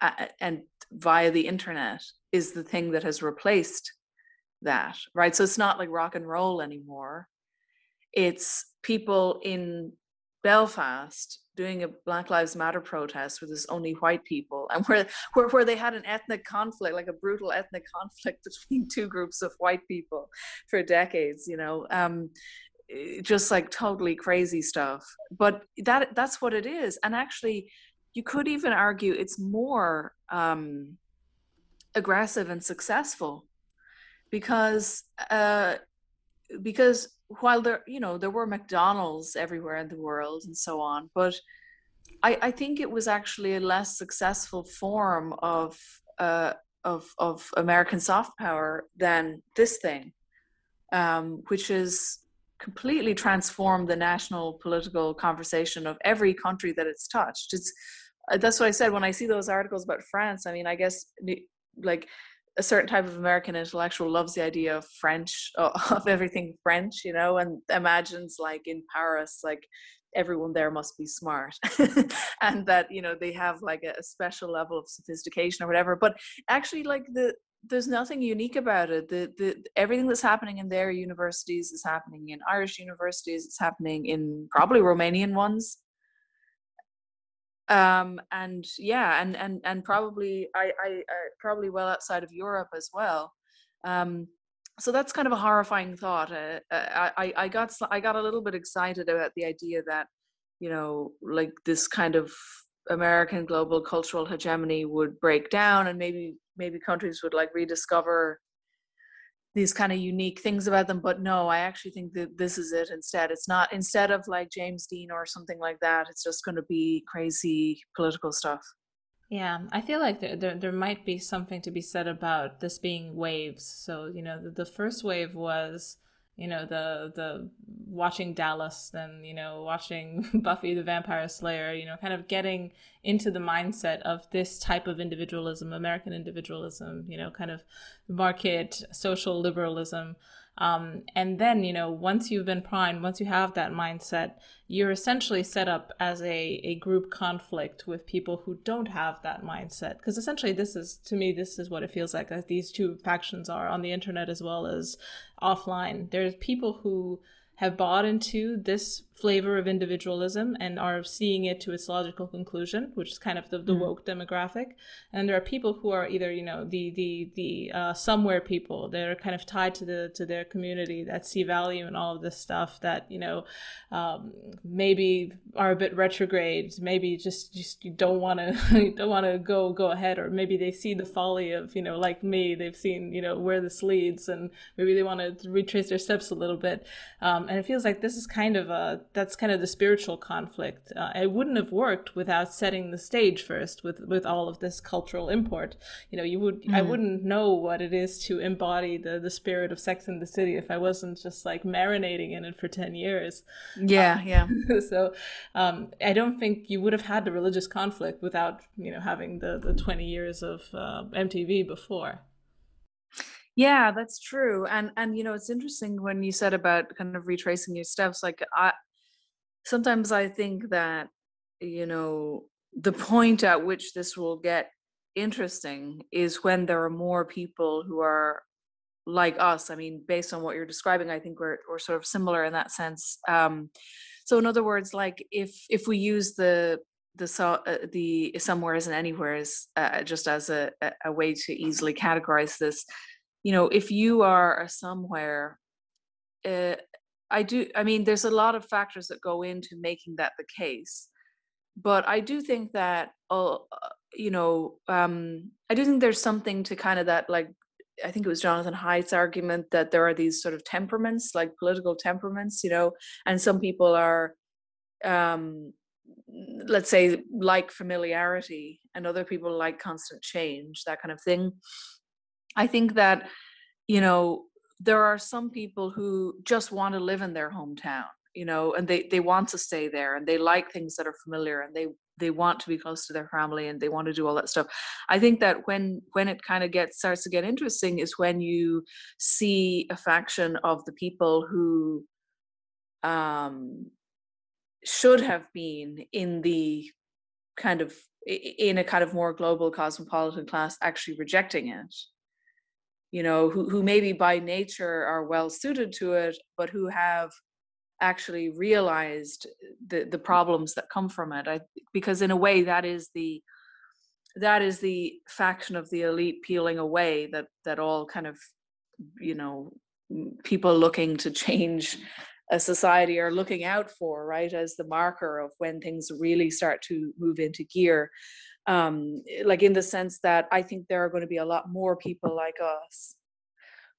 and via the internet is the thing that has replaced that, right? So it's not like rock and roll anymore. It's people in Belfast doing a Black Lives Matter protest where there's only white people and where, where where they had an ethnic conflict, like a brutal ethnic conflict between two groups of white people for decades, you know. Um, just like totally crazy stuff. But that that's what it is. And actually you could even argue it's more um, aggressive and successful because uh, because while there you know there were mcdonald's everywhere in the world and so on but I, I think it was actually a less successful form of uh, of of American soft power than this thing, um, which is completely transformed the national political conversation of every country that it's touched. It's uh, that's what I said when I see those articles about France. I mean, I guess like a certain type of American intellectual loves the idea of French, of everything French, you know, and imagines like in Paris, like everyone there must be smart. And that you know they have like a, special level of sophistication or whatever. But actually like the there's nothing unique about it. The the everything that's happening in their universities is happening in irish universities. It's happening in probably romanian ones um and yeah and and and probably i i, I probably well outside of europe as well um so that's kind of a horrifying thought. Uh, uh I, I got I got a little bit excited about the idea that, you know, like this kind of American global cultural hegemony would break down, and maybe maybe countries would like rediscover these kind of unique things about them. But no, I actually think that this is it. Instead, it's not. Instead of like James Dean or something like that, it's just going to be crazy political stuff. Yeah, I feel like there, there, there might be something to be said about this being waves. So you know, the, the first wave was you know the the watching Dallas, then you know watching Buffy the Vampire Slayer. You know, kind of getting into the mindset of this type of individualism, American individualism. You know, kind of market social liberalism. Um, and then, you know, once you've been primed, once you have that mindset, you're essentially set up as a, a group conflict with people who don't have that mindset. Because essentially, this is, to me, this is what it feels like. As these two factions are on the internet as well as offline. There's people who have bought into this flavor of individualism and are seeing it to its logical conclusion, which is kind of the, the mm. woke demographic. And there are people who are either, you know, the the the uh, somewhere people that are kind of tied to the to their community that see value in all of this stuff that you know um, maybe are a bit retrograde, maybe just just you don't want to don't want to go go ahead, or maybe they see the folly of you know like me, they've seen you know where this leads, and maybe they want to retrace their steps a little bit. Um, and it feels like this is kind of a that's kind of the spiritual conflict. Uh, it wouldn't have worked without setting the stage first with with all of this cultural import. You know, you would mm. I wouldn't know what it is to embody the the spirit of Sex in the City if I wasn't just like marinating in it for ten years. Yeah, um, yeah. so um, I don't think you would have had the religious conflict without you know having the the twenty years of uh, MTV before. Yeah, that's true. And and you know, it's interesting when you said about kind of retracing your steps. Like I sometimes I think that, you know, the point at which this will get interesting is when there are more people who are like us. I mean, based on what you're describing, I think we're we're sort of similar in that sense. Um, so in other words, like if if we use the the uh, the somewheres and anywheres uh, just as a, a way to easily categorize this, you know if you are a somewhere uh, i do i mean there's a lot of factors that go into making that the case but i do think that uh, you know um i do think there's something to kind of that like i think it was jonathan haidt's argument that there are these sort of temperaments like political temperaments you know and some people are um let's say like familiarity and other people like constant change that kind of thing. I think that, you know, there are some people who just want to live in their hometown, you know, and they, they want to stay there and they like things that are familiar and they, they want to be close to their family and they want to do all that stuff. I think that when when it kind of gets starts to get interesting is when you see a faction of the people who um should have been in the kind of in a kind of more global cosmopolitan class actually rejecting it you know who, who maybe by nature are well suited to it but who have actually realized the the problems that come from it. I, because in a way that is the that is the faction of the elite peeling away that that all kind of you know people looking to change a society are looking out for right as the marker of when things really start to move into gear um, like in the sense that I think there are going to be a lot more people like us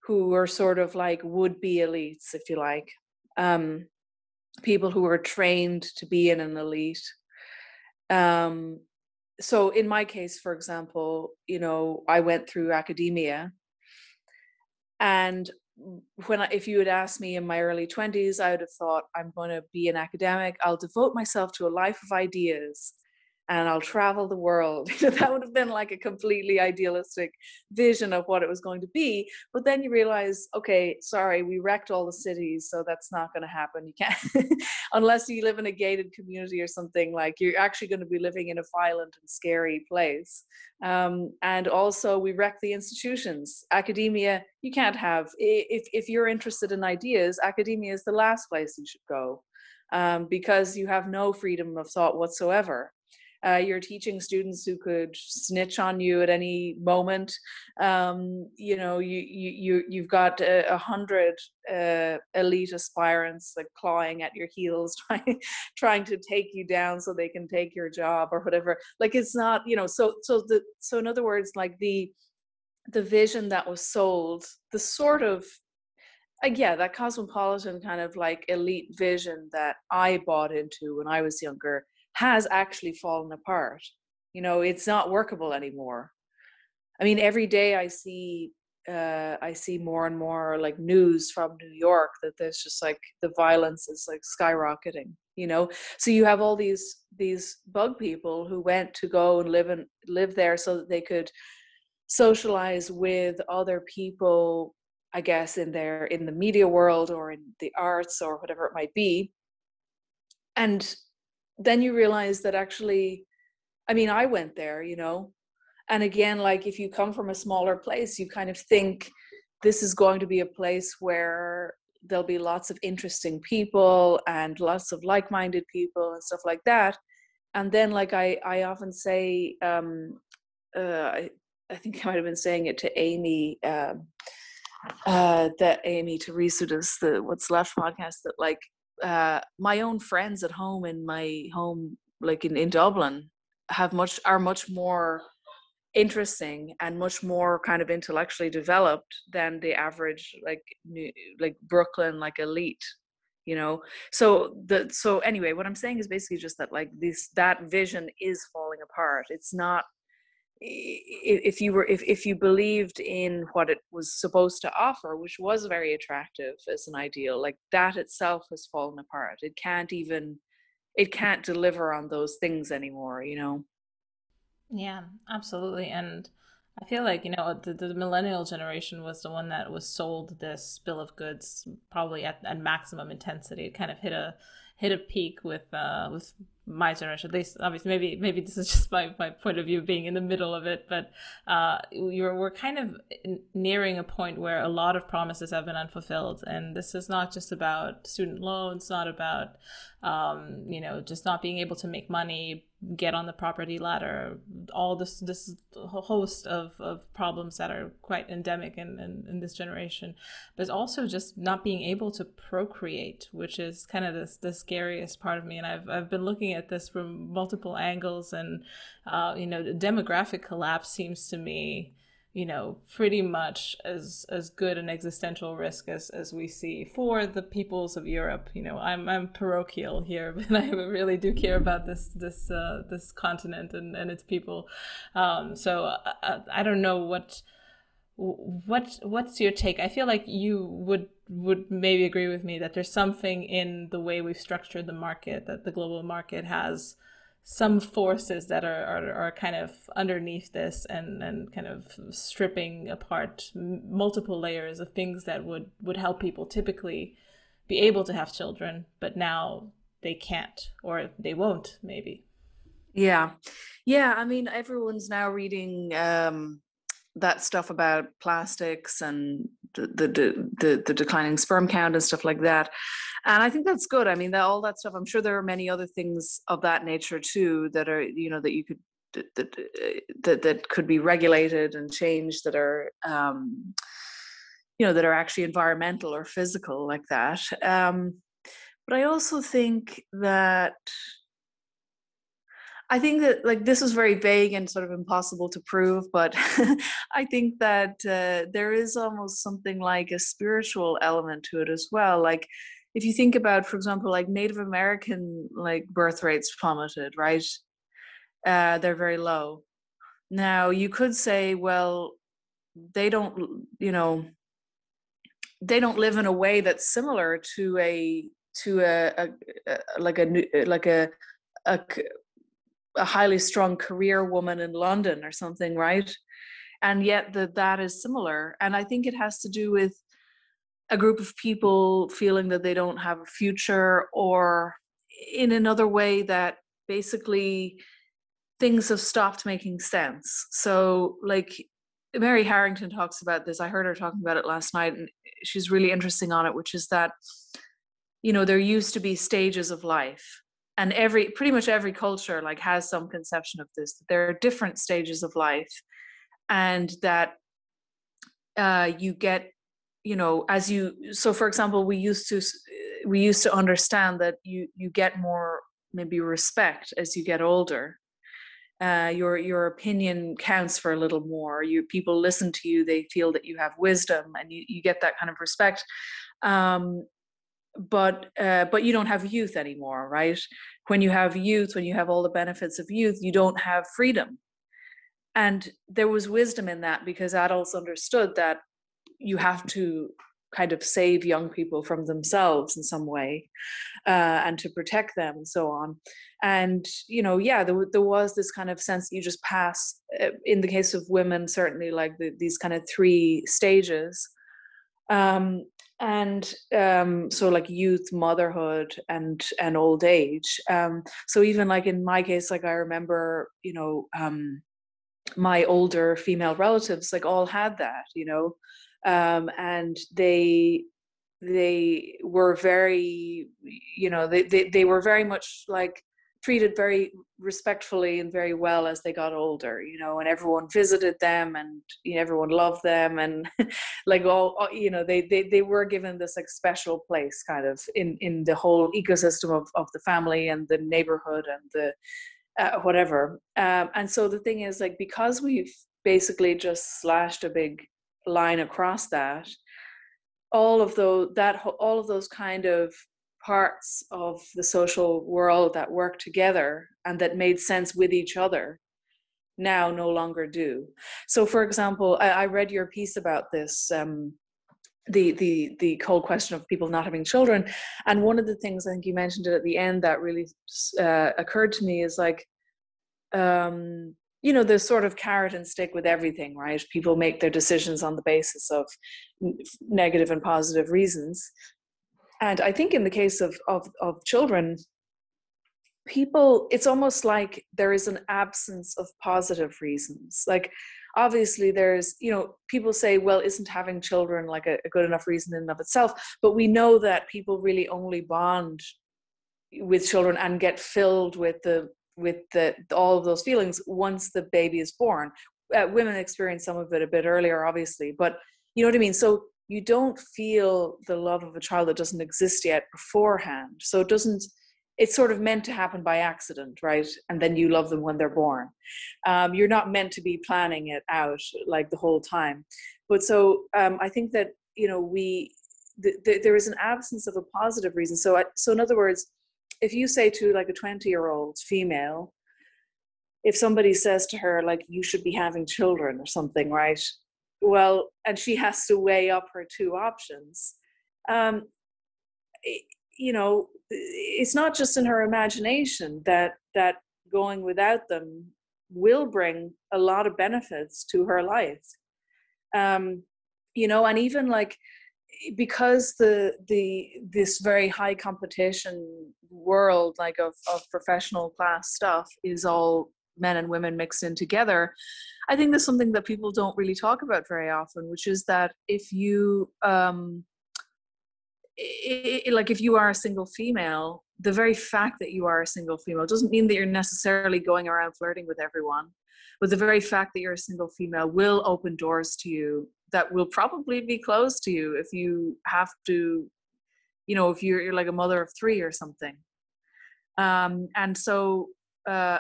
who are sort of like would be elites, if you like, um, people who are trained to be in an elite. um, so in my case, for example, you know, I went through academia, and when I, if you had asked me in my early 20s i would have thought i'm going to be an academic i'll devote myself to a life of ideas and I'll travel the world. that would have been like a completely idealistic vision of what it was going to be. But then you realize, okay, sorry, we wrecked all the cities, so that's not going to happen. You can't, unless you live in a gated community or something like you're actually going to be living in a violent and scary place. Um, and also, we wrecked the institutions. Academia, you can't have, if, if you're interested in ideas, academia is the last place you should go. Um, because you have no freedom of thought whatsoever uh, you're teaching students who could snitch on you at any moment. Um, you know you you, you you've got a, a hundred uh, elite aspirants like clawing at your heels trying trying to take you down so they can take your job or whatever. Like it's not you know so so the so in other words like the the vision that was sold the sort of like yeah that cosmopolitan kind of like elite vision that i bought into when i was younger has actually fallen apart. You know, it's not workable anymore. I mean, every day I see uh, I see more and more like news from New York that there's just like the violence is like skyrocketing. You know, so you have all these these bug people who went to go and live and live there so that they could socialize with other people i guess in their in the media world or in the arts or whatever it might be and then you realize that actually i mean i went there you know? And again like if you come from a smaller place you kind of think this is going to be a place where there'll be lots of interesting people and lots of like-minded people and stuff like that. And then like i i often say um uh i, I think i might have been saying it to Aimee um uh that Aimee Terese does the what's left podcast that like uh, my own friends at home in my home, like in, in Dublin, have much are much more interesting and much more kind of intellectually developed than the average like like Brooklyn like elite you know? So the so anyway what i'm saying is basically just that like this that vision is falling apart. It's not if you were if, if you believed in what it was supposed to offer which was very attractive as an ideal like that itself has fallen apart. It can't even it can't deliver on those things anymore you know? Yeah absolutely and i feel like you know the, the millennial generation was the one that was sold this bill of goods probably at, at maximum intensity. It kind of hit a hit a peak with uh with my generation, at least obviously maybe maybe this is just my, my point of view being in the middle of it, but uh, you're, we're kind of nearing a point where a lot of promises have been unfulfilled, and this is not just about student loans, not about um, you know just not being able to make money, get on the property ladder, all this this host of, of problems that are quite endemic in, in, in this generation, but also just not being able to procreate, which is kind of this the scariest part of me, and I've I've been looking at this from multiple angles, and uh, you know, demographic collapse seems to me, you know, pretty much as as good an existential risk as as we see for the peoples of Europe. You know, I'm I'm parochial here, but I really do care about this this uh, this continent and and its people. Um, so I, uh, I don't know what what what's your take i feel like you would would maybe agree with me that there's something in the way we've structured the market that the global market has some forces that are, are, are kind of underneath this and, and kind of stripping apart multiple layers of things that would, would help people typically be able to have children, but now they can't or they won't maybe. Yeah. Yeah. I mean, everyone's now reading um, that stuff about plastics and the, the the declining sperm count and stuff like that. And i think that's good. I mean that all that stuff i'm sure there are many other things of that nature too that are you know that you could that that, that could be regulated and changed that are um you know that are actually environmental or physical like that. Um but i also think that I think that like this is very vague and sort of impossible to prove, but I think that uh, there is almost something like a spiritual element to it as well. Like if you think about, for example, like Native American like birth rates plummeted, right? uh, they're very low. Now, you could say, well, they don't, you know, they don't live in a way that's similar to a to a, a, a like a like a, a a highly strong career woman in London or something, right? And yet that that is similar, and I think it has to do with a group of people feeling that they don't have a future, or in another way that basically things have stopped making sense. So, like Mary Harrington talks about this. I heard her talking about it last night, and she's really interesting on it, which is that, you know, there used to be stages of life. And every pretty much every culture like has some conception of this. that There are different stages of life, and that uh, you get, you know, as you. So, for example, we used to we used to understand that you you get more maybe respect as you get older uh, your your opinion counts for a little more. You people listen to you; they feel that you have wisdom, and you, you get that kind of respect. Um, but uh, but you don't have youth anymore, right? When you have youth, when you have all the benefits of youth, you don't have freedom. And there was wisdom in that because adults understood that you have to kind of save young people from themselves in some way uh, and to protect them and so on and you know yeah there, there was this kind of sense that you just pass uh, in the case of women certainly like the, these kind of three stages um, and um, so like youth motherhood and and old age um, so even like in my case like i remember you know um, my older female relatives like all had that you know um, and they they were very you know they, they they were very much like treated very respectfully and very well as they got older you know and everyone visited them and you know, everyone loved them and like all you know they, they they were given this like special place kind of in in the whole ecosystem of, of the family and the neighborhood and the uh, whatever. Um, and so the thing is like because we've basically just slashed a big line across that all of those that all of those kind of parts of the social world that work together and that made sense with each other now no longer do. So for example i, I read your piece about this um, the the the cold question of people not having children. And one of the things i think you mentioned it at the end that really uh, occurred to me is like um, you know the sort of carrot and stick with everything right? People make their decisions on the basis of negative and positive reasons and i think in the case of of, of children people it's almost like there is an absence of positive reasons. Like obviously there's you know people say well isn't having children like a, a, good enough reason in and of itself? But we know that people really only bond with children and get filled with the with the all of those feelings once the baby is born. Uh, women experience some of it a bit earlier obviously but you know what i mean? So you don't feel the love of a child that doesn't exist yet beforehand. So it doesn't it's sort of meant to happen by accident right? And then you love them when they're born. Um, you're not meant to be planning it out like the whole time. But so um, i think that you know we th- th- there is an absence of a positive reason. So I, so in other words if you say to like a 20 year old female if somebody says to her like you should be having children or something right well and she has to weigh up her two options. Um you know it's not just in her imagination that that going without them will bring a lot of benefits to her life. Um you know and even like because the the this very high competition world like of, of professional class stuff is all men and women mixed in together i think there's something that people don't really talk about very often which is that if you um it, like if you are a single female the very fact that you are a single female doesn't mean that you're necessarily going around flirting with everyone but the very fact that you're a single female will open doors to you that will probably be closed to you if you have to you know if you're, you're like a mother of three or something. Um, and so uh,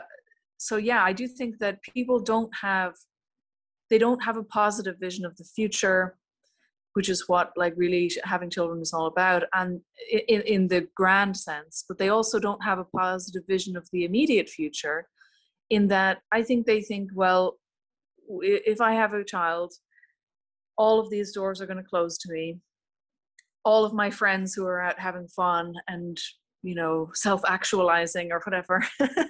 so yeah i do think that people don't have they don't have a positive vision of the future which is what like really having children is all about and in, in the grand sense but they also don't have a positive vision of the immediate future in that I think they think, well, if I have a child, all of these doors are going to close to me. All of my friends who are out having fun and you know self-actualizing or whatever uh,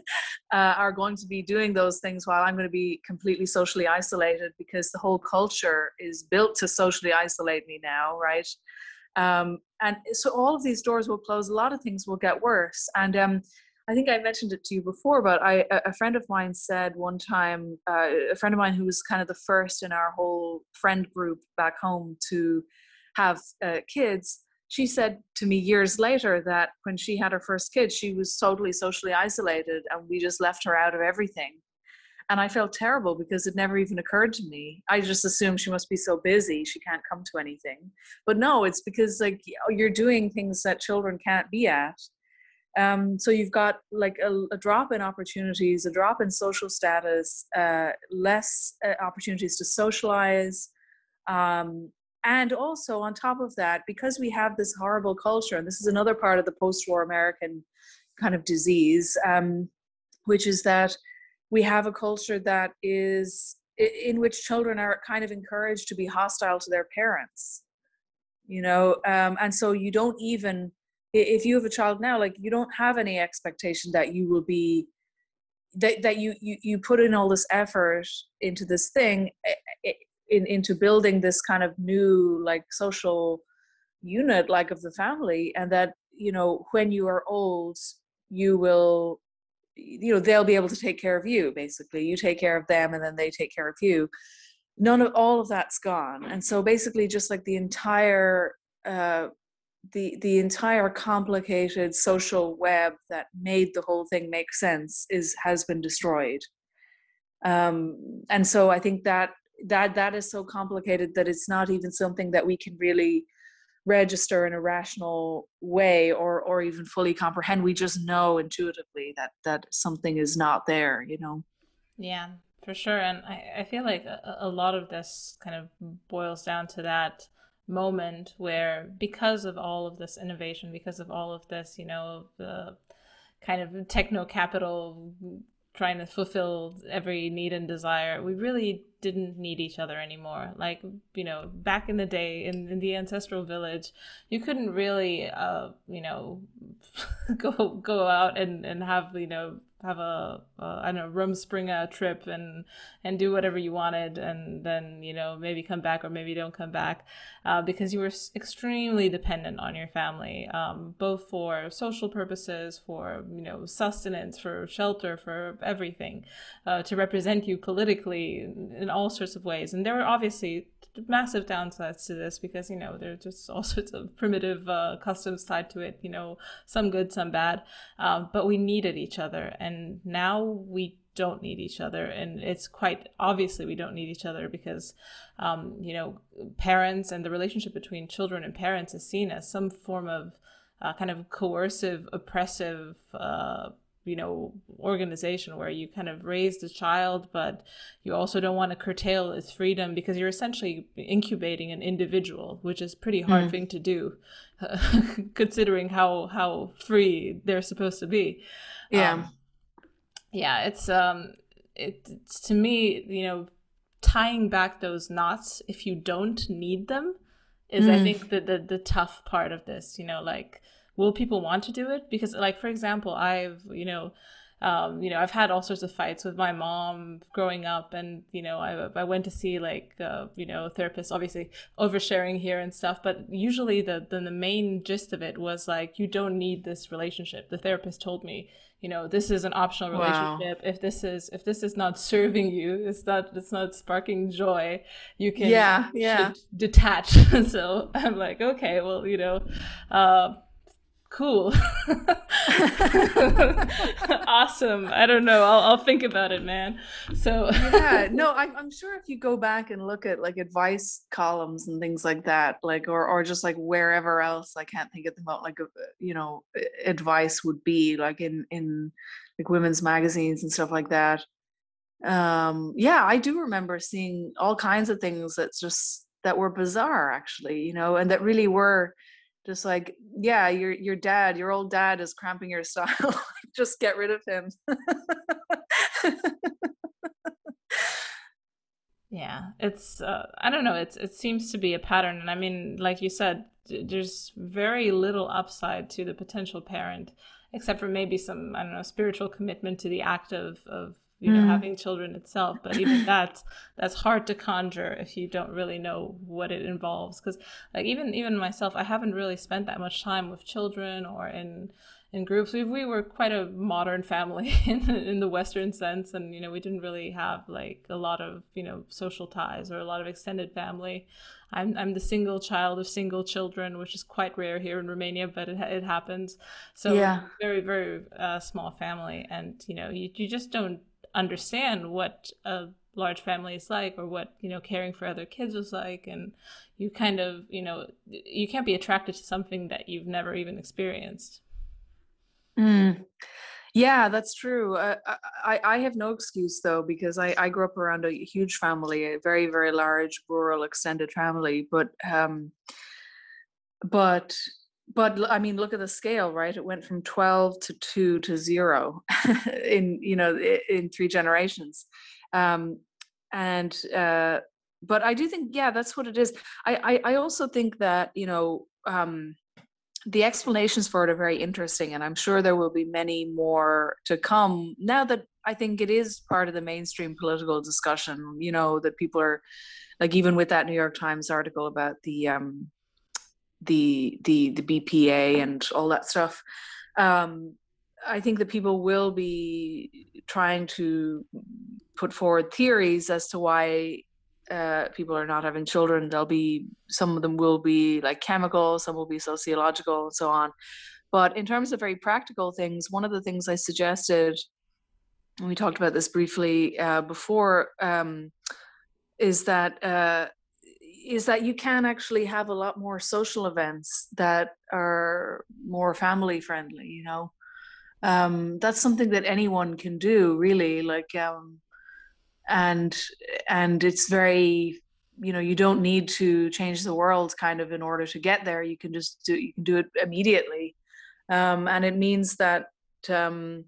are going to be doing those things while i'm going to be completely socially isolated because the whole culture is built to socially isolate me now right um, and so all of these doors will close a lot of things will get worse and um, I think I mentioned it to you before, but I a friend of mine said one time, uh, a friend of mine who was kind of the first in our whole friend group back home to have uh, kids. She said to me years later that when she had her first kid, she was totally socially isolated, and we just left her out of everything. And I felt terrible because it never even occurred to me. I just assumed she must be so busy she can't come to anything. But no, it's because like you're doing things that children can't be at um, so you've got like a, a, drop in opportunities, a drop in social status, uh, less uh, opportunities to socialize. Um, and also, on top of that, because we have this horrible culture, and this is another part of the post war American kind of disease, um, which is that we have a culture that is in which children are kind of encouraged to be hostile to their parents you know um, and so you don't even if you have a child now like you don't have any expectation that you will be that, that you, you you put in all this effort into this thing eh, eh, in, into building this kind of new like social unit like of the family and that you know when you are old you will you know they'll be able to take care of you basically. You take care of them and then they take care of you. None of all of that's gone. And so basically just like the entire uh, the the entire complicated social web that made the whole thing make sense is has been destroyed. Um, and so i think that that that is so complicated that it's not even something that we can really register in a rational way or or even fully comprehend. We just know intuitively that that something is not there you know? Yeah for sure. And i, I feel like a, a lot of this kind of boils down to that moment where because of all of this innovation because of all of this you know the kind of techno capital trying to fulfill every need and desire we really didn't need each other anymore. Like you know back in the day in, in the ancestral village you couldn't really uh you know go go out and and have you know have a, I don't know Rumspringa trip and and do whatever you wanted and then you know maybe come back or maybe don't come back uh, because you were extremely dependent on your family um, both for social purposes for you know sustenance for shelter for everything uh, to represent you politically in all sorts of ways. And there were obviously massive downsides to this because you know there's just all sorts of primitive uh, customs tied to it you know some good some bad um, but we needed each other and now we don't need each other and it's quite obviously we don't need each other because um, you know parents and the relationship between children and parents is seen as some form of uh, kind of coercive oppressive uh, you know organization where you kind of raise the child but you also don't want to curtail its freedom because you're essentially incubating an individual which is pretty hard mm. thing to do considering how how free they're supposed to be yeah um, yeah it's um it, it's to me you know tying back those knots if you don't need them is mm. i think the, the the tough part of this you know like will people want to do it because like for example i've you know um, you know, I've had all sorts of fights with my mom growing up, and you know, I, I went to see like uh, you know therapists, obviously oversharing here and stuff, but usually the, the the main gist of it was like you don't need this relationship. The therapist told me, you know, this is an optional relationship. Wow. If this is if this is not serving you, it's not it's not sparking joy. You can yeah yeah detach. so I'm like, okay, well, you know. Uh, cool. Awesome. I don't know. I'll, I'll think about it man. So yeah. No I'm, I'm sure if you go back and look at like advice columns and things like that like or or just like wherever else i can't think of the moment like uh, you know advice would be like in in like women's magazines and stuff like that. Um yeah i do remember seeing all kinds of things that's just that were bizarre actually you know and that really were just like yeah your your dad your old dad is cramping your style just get rid of him yeah, it's uh, I don't know. It's it seems to be a pattern, and I mean, like you said, there's very little upside to the potential parent, except for maybe some I don't know spiritual commitment to the act of of you know mm. having children itself but even that's that's hard to conjure if you don't really know what it involves because like even even myself i haven't really spent that much time with children or in in groups. We, we were quite a modern family in, in the western sense and you know we didn't really have like a lot of you know social ties or a lot of extended family. I'm, I'm the single child of single children which is quite rare here in romania but it, it happens. So yeah. very very uh, small family and you know you, you just don't understand what a large family is like or what you know caring for other kids is like and you kind of you know you can't be attracted to something that you've never even experienced mm. yeah that's true uh, I, I have no excuse though because I, I grew up around a huge family a very very large rural extended family but um but but I mean, look at the scale, right? It went from 12 to two to zero in, you know, in three generations. Um, and, uh, but I do think, yeah, that's what it is. I, I, I also think that, you know, um, the explanations for it are very interesting, and I'm sure there will be many more to come now that I think it is part of the mainstream political discussion. You know, that people are like, even with that New York Times article about the, um, the the the BPA and all that stuff. Um, I think that people will be trying to put forward theories as to why uh, people are not having children. There'll be some of them will be like chemical, some will be sociological, and so on. But in terms of very practical things, one of the things I suggested, and we talked about this briefly uh, before, um, is that uh, is that you can actually have a lot more social events that are more family friendly you know? Um, that's something that anyone can do really like um, and and it's very you know you don't need to change the world kind of in order to get there. You can just do you can do it immediately. Um, and it means that um,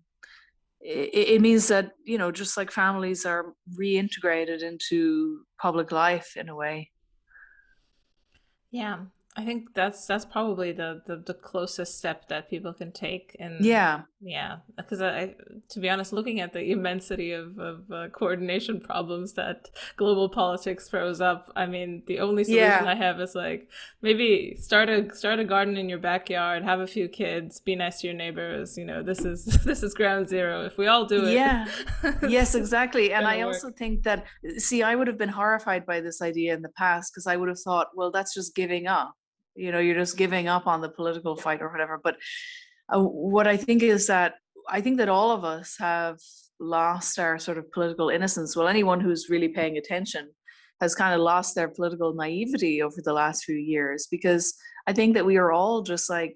it, it means that you know just like families are reintegrated into public life in a way yeah, I think that's that's probably the, the, the closest step that people can take. And yeah, yeah, because I, to be honest, looking at the immensity of of uh, coordination problems that global politics throws up, I mean, the only solution yeah. I have is like maybe start a start a garden in your backyard, have a few kids, be nice to your neighbors. You know, this is this is ground zero. If we all do it, yeah, yes, exactly. And I work. also think that see, I would have been horrified by this idea in the past because I would have thought, well, that's just giving up you know you're just giving up on the political fight or whatever but uh, what i think is that i think that all of us have lost our sort of political innocence. Well anyone who's really paying attention has kind of lost their political naivety over the last few years because i think that we are all just like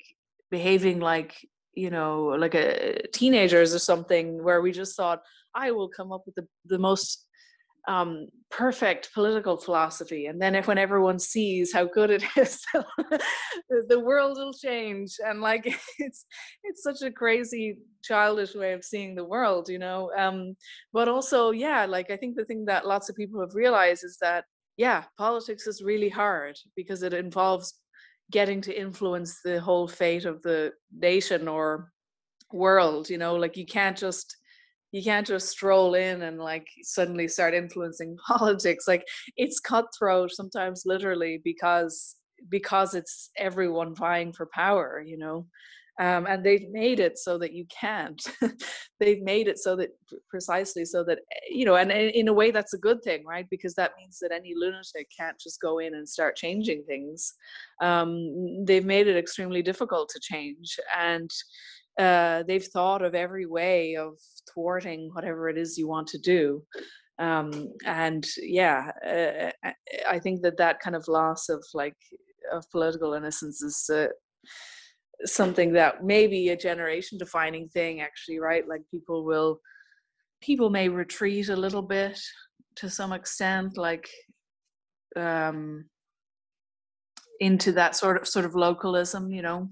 behaving like you know like a teenagers or something where we just thought i will come up with the, the most um, perfect political philosophy. And then if when everyone sees how good it is, the world will change. And like it's it's such a crazy childish way of seeing the world, you know. Um, but also, yeah, like I think the thing that lots of people have realized is that yeah, politics is really hard because it involves getting to influence the whole fate of the nation or world, you know, like you can't just you can't just stroll in and like suddenly start influencing politics like it's cutthroat sometimes literally because because it's everyone vying for power you know? Um, and they've made it so that you can't. They've made it so that precisely so that eh, you know and in a way that's a good thing right? Because that means that any lunatic can't just go in and start changing things. Um, they've made it extremely difficult to change and uh, they've thought of every way of thwarting whatever it is you want to do. Um, and yeah uh, i think that that kind of loss of like of political innocence is uh, something that may be a generation defining thing actually right? Like people will people may retreat a little bit to some extent like um into that sort of sort of localism you know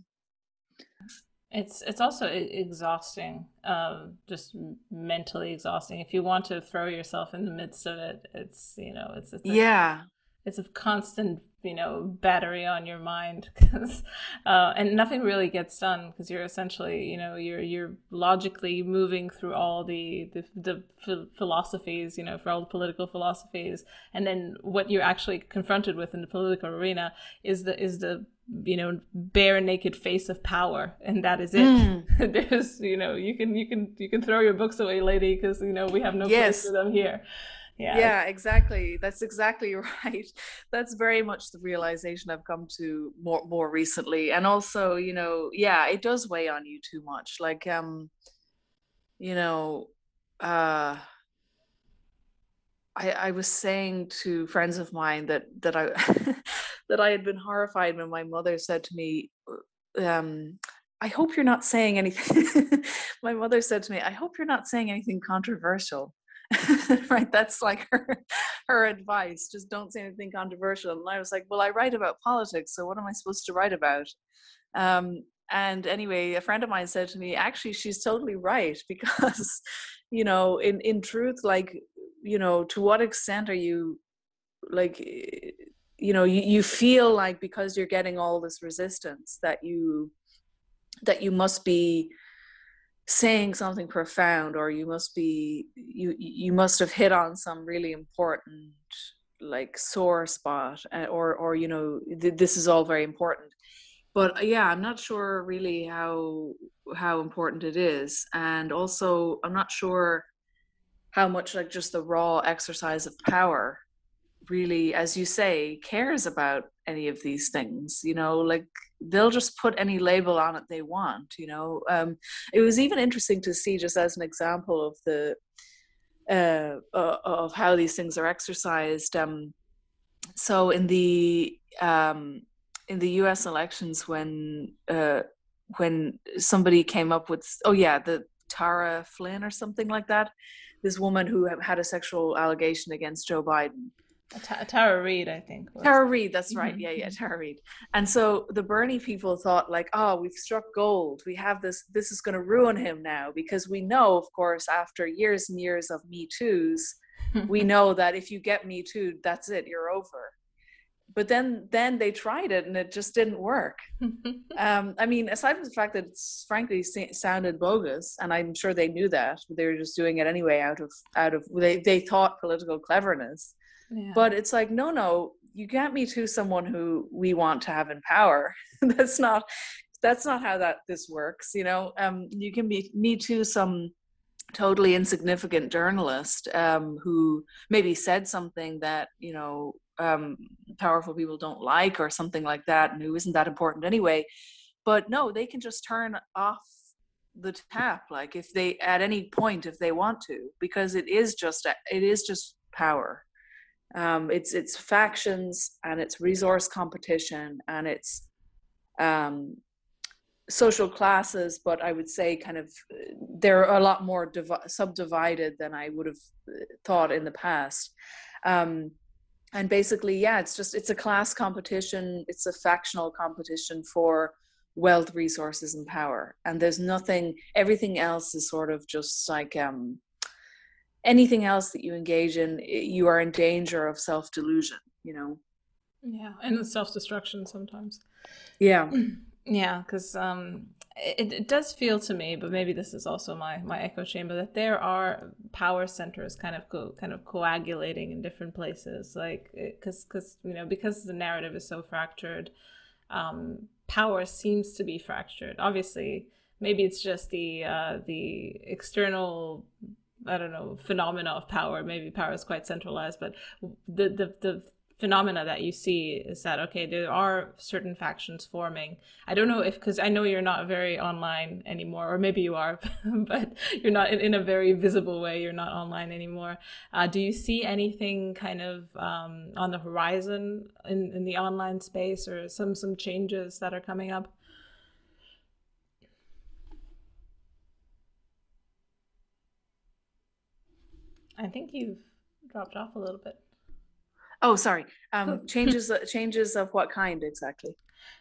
It's it's also exhausting, um, just mentally exhausting. If you want to throw yourself in the midst of it, it's you know it's, it's a, yeah it's a constant you know battery on your mind because uh, and nothing really gets done because you're essentially you know you're you're logically moving through all the the, the philosophies you know for all the political philosophies and then what you're actually confronted with in the political arena is the is the you know bare naked face of power and that is it. Mm. there's you know you can you can you can throw your books away lady because you know we have no yes. place for them here. Yeah. Yeah exactly. That's exactly right. That's very much the realization i've come to more more recently. And also you know yeah it does weigh on you too much. Like um you know uh I, I was saying to friends of mine that that I that I had been horrified when my mother said to me, um, "I hope you're not saying anything." my mother said to me, "I hope you're not saying anything controversial." right that's like her her advice just don't say anything controversial and i was like well i write about politics so what am i supposed to write about um, and anyway a friend of mine said to me actually she's totally right because you know in in truth like you know to what extent are you like eh, you know you, you feel like because you're getting all this resistance that you that you must be saying something profound or you must be you you must have hit on some really important like sore spot uh, or or you know th- this is all very important. But uh, yeah i'm not sure really how how important it is. And also i'm not sure how much like just the raw exercise of power really as you say cares about any of these things you know like they'll just put any label on it they want you know um, it was even interesting to see just as an example of the uh, of how these things are exercised um, so in the um, in the US elections when uh, when somebody came up with oh yeah the Tara Flynn or something like that this woman who had a sexual allegation against Joe Biden Tara Reade, I think. Tara Reade, that's right. Mm-hmm. Yeah, yeah, Tara Reade. And so the Bernie people thought, like, oh, we've struck gold. We have this. This is going to ruin him now because we know, of course, after years and years of Me Too's, we know that if you get Me Too, that's it. You're over. But then, then they tried it and it just didn't work. um, I mean, aside from the fact that it's frankly sounded bogus, and I'm sure they knew that, but they were just doing it anyway out of out of they they thought political cleverness but it's like, no, no, you can't me to someone who we want to have in power. that's not that's not how that this works, you know. Um, you can be me to some totally insignificant journalist um, who maybe said something that you know um, powerful people don't like or something like that, and who isn't that important anyway. But no, they can just turn off the tap, like if they at any point if they want to, because it is just it is just power um, it's it's factions and it's resource competition and it's um, social classes, but I would say kind of they're a lot more divi- subdivided than I would have uh, thought in the past. Um, and basically, yeah, it's just it's a class competition. It's a factional competition for wealth, resources, and power. And there's nothing. Everything else is sort of just like um, anything else that you engage in you are in danger of self-delusion you know? Yeah and self-destruction sometimes. Yeah. Yeah because um it, it does feel to me but maybe this is also my my echo chamber that there are power centers kind of co- kind of coagulating in different places like because because you know because the narrative is so fractured um power seems to be fractured. Obviously maybe it's just the uh the external I don't know phenomena of power. Maybe power is quite centralized, but the the the phenomena that you see is that okay there are certain factions forming. I don't know if because i know you're not very online anymore or maybe you are but you're not in, in a very visible way you're not online anymore. Uh, do you see anything kind of um, on the horizon in, in the online space or some some changes that are coming up I think you've dropped off a little bit. Oh, sorry. Um, changes changes of what kind exactly?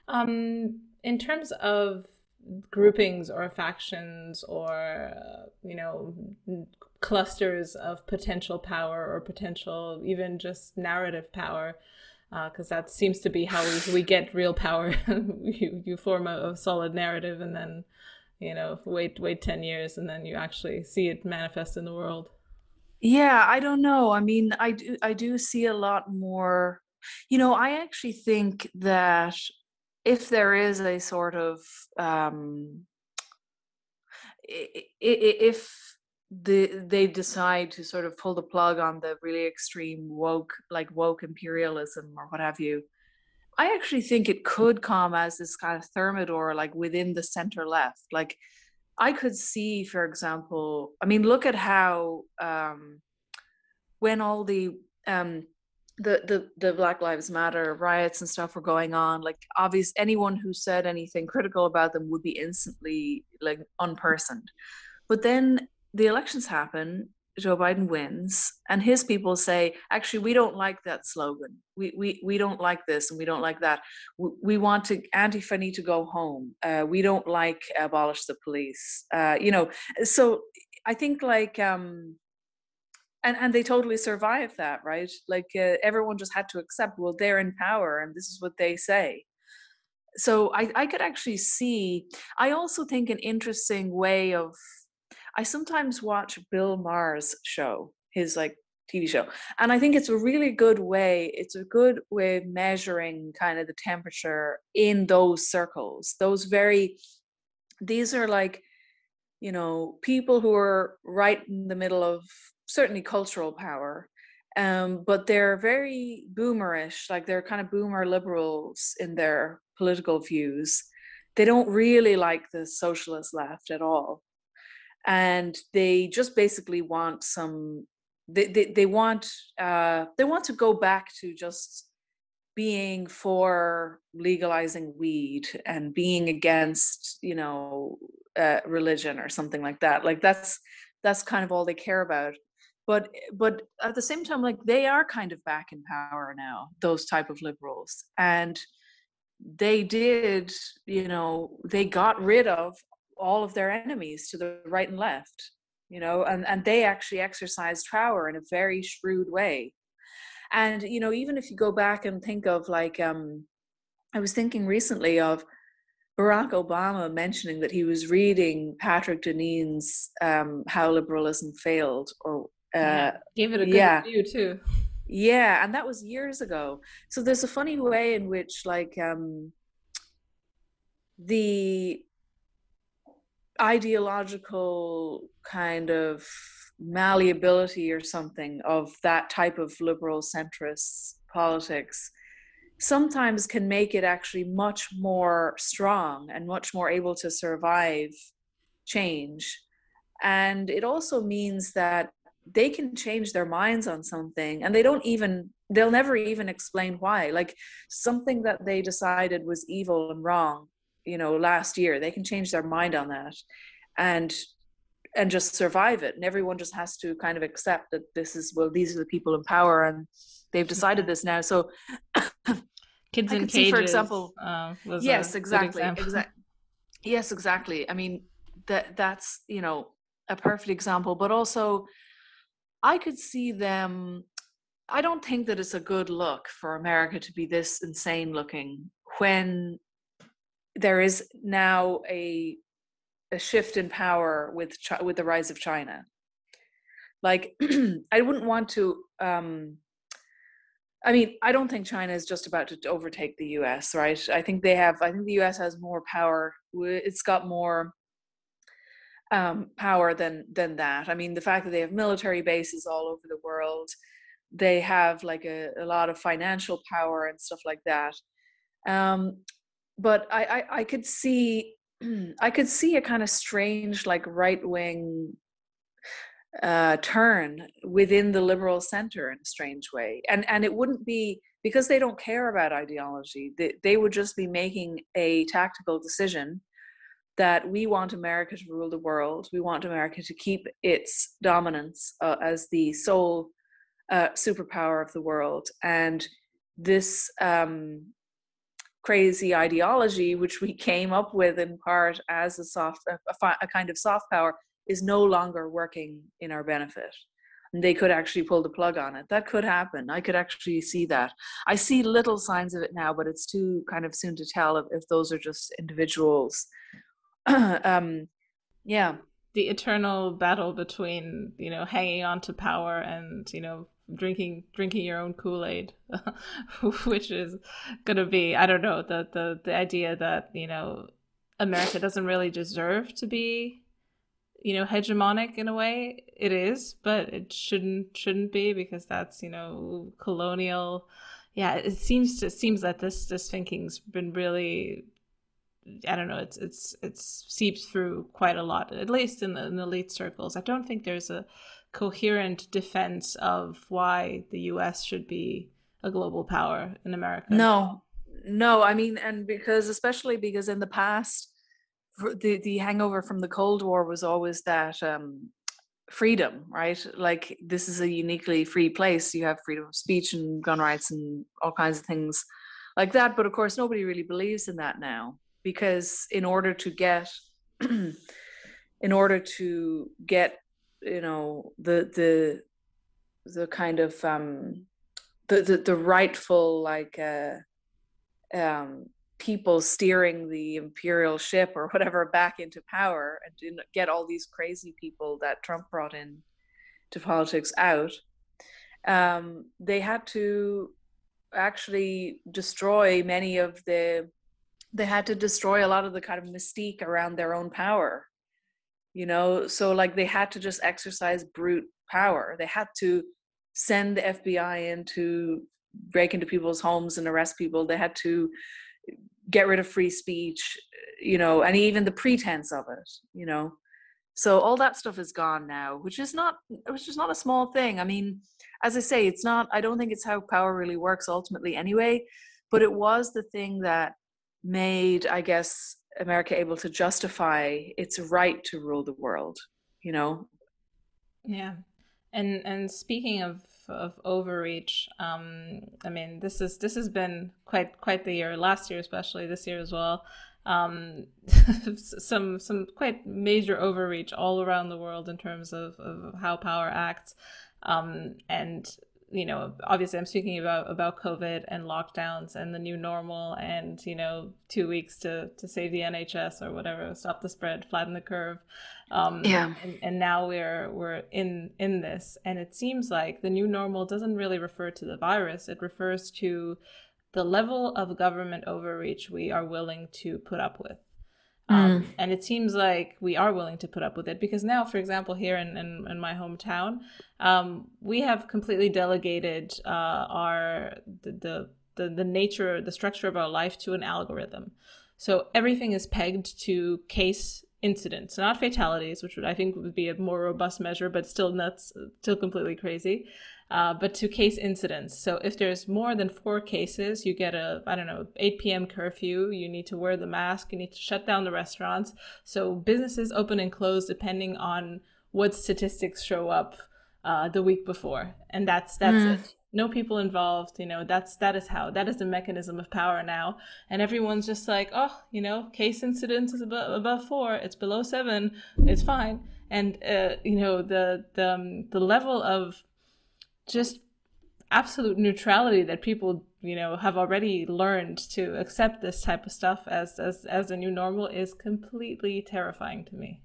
Um, in terms of groupings or factions or uh, you know clusters of potential power or potential even just narrative power because uh, that seems to be how we, we get real power you, you form a, a, solid narrative and then you know wait wait 10 years and then you actually see it manifest in the world yeah i don't know i mean i do i do see a lot more you know i actually think that if there is a sort of um if the they decide to sort of pull the plug on the really extreme woke like woke imperialism or what have you i actually think it could come as this kind of thermidor like within the center left like i could see for example i mean look at how um when all the um the the the black lives matter riots and stuff were going on like obvious anyone who said anything critical about them would be instantly like unpersoned. But then the elections happen joe biden wins and his people say actually we don't like that slogan. We we, we don't like this and we don't like that. We, we want to antifa need to go home. Uh, we don't like abolish the police. Uh, you know so i think like um and and they totally survived that right? Like uh, everyone just had to accept well they're in power and this is what they say. So I, I could actually see i also think an interesting way of I sometimes watch Bill Maher's show, his like TV show, and I think it's a really good way. It's a good way of measuring kind of the temperature in those circles. Those very, these are like, you know, people who are right in the middle of certainly cultural power, um, but they're very boomerish, like they're kind of boomer liberals in their political views. They don't really like the socialist left at all and they just basically want some they, they, they want uh, they want to go back to just being for legalizing weed and being against you know uh, religion or something like that. Like that's that's kind of all they care about. But but at the same time like they are kind of back in power now those type of liberals. And they did you know they got rid of all of their enemies to the right and left you know and and they actually exercised power in a very shrewd way. And you know even if you go back and think of like um i was thinking recently of barack obama mentioning that he was reading patrick deneen's um how liberalism failed or uh yeah, gave it a good yeah. review too. Yeah and that was years ago. So there's a funny way in which like um the ideological kind of malleability or something of that type of liberal centrist politics sometimes can make it actually much more strong and much more able to survive change. And it also means that they can change their minds on something and they don't even they'll never even explain why. Like something that they decided was evil and wrong you know last year they can change their mind on that and and just survive it. And everyone just has to kind of accept that this is well these are the people in power and they've decided this now. So kids in cages see, for example uh, yes exactly exactly yes exactly. I mean that that's you know a perfect example. But also i could see them i don't think that it's a good look for america to be this insane looking when there is now a a shift in power with with the rise of China. Like, I wouldn't want to. Um, I mean, I don't think China is just about to overtake the U.S. Right? I think they have. I think the U.S. has more power. It's got more um, power than than that. I mean, the fact that they have military bases all over the world, they have like a, a lot of financial power and stuff like that. Um, but I, I, I could see I could see a kind of strange like right wing uh, turn within the liberal center in a strange way, and and it wouldn't be because they don't care about ideology. They they would just be making a tactical decision that we want America to rule the world. We want America to keep its dominance uh, as the sole uh, superpower of the world, and this um, crazy ideology, which we came up with in part as a soft, a, a kind of soft power, is no longer working in our benefit. And they could actually pull the plug on it. That could happen. I could actually see that. I see little signs of it now, but it's too kind of soon to tell if, if those are just individuals. um, yeah. The eternal battle between, you know, hanging on to power and, you know, drinking drinking your own Kool-Aid, which is gonna be I don't know the the the idea that you know America doesn't really deserve to be you know hegemonic in a way it is but it shouldn't shouldn't be because that's you know colonial yeah it seems to it seems that this this thinking's been really I don't know. It's it's it's seeps through quite a lot, at least in the, in the elite circles. I don't think there's a coherent defense of why the US should be a global power in America. No, no, I mean, and because, especially because in the past, the, the hangover from the Cold War was always that um, freedom, right? Like, this is a uniquely free place. You have freedom of speech and gun rights and all kinds of things like that. But of course, nobody really believes in that now because in order to get, in order to get you know the the the kind of um the the, the rightful like uh um people steering the imperial ship or whatever back into power and get all these crazy people that Trump brought in to politics out um they had to actually destroy many of the they had to destroy a lot of the kind of mystique around their own power you know so like they had to just exercise brute power. They had to send the fbi in to break into people's homes and arrest people. They had to get rid of free speech you know and even the pretense of it you know? So all that stuff is gone now which is not which is not a small thing. I mean as i say it's not i don't think it's how power really works ultimately anyway but it was the thing that made i guess America able to justify its right to rule the world, you know? Yeah. And and speaking of of overreach, um, I mean this is this has been quite quite the year, last year especially, this year as well. Um, some some quite major overreach all around the world in terms of, of how power acts. Um, and you know, obviously I'm speaking about about COVID and lockdowns and the new normal and you know two weeks to to save the NHS or whatever, stop the spread, flatten the curve. Um, yeah. And, and now we're we're in in this, and it seems like the new normal doesn't really refer to the virus. It refers to the level of government overreach we are willing to put up with. Um, mm. And it seems like we are willing to put up with it because now, for example, here in, in, in my hometown, um, we have completely delegated uh, our the, the, the the nature, the structure of our life to an algorithm. So everything is pegged to case incidents, not fatalities, which would I think would be a more robust measure, but still nuts, still completely crazy uh, but to case incidents. So if there's more than four cases, you get a, I don't know, 8 p.m. curfew. You need to wear the mask. You need to shut down the restaurants. So businesses open and close depending on what statistics show up uh, the week before. And that's, that's mm. it. No people involved, you know, that's, that is how, that is the mechanism of power now. And everyone's just like, oh, you know, case incidence is above, above four. It's below seven. It's fine. And, uh, you know, the, the, um, the level of just absolute neutrality that people you know have already learned to accept this type of stuff as as as a new normal is completely terrifying to me.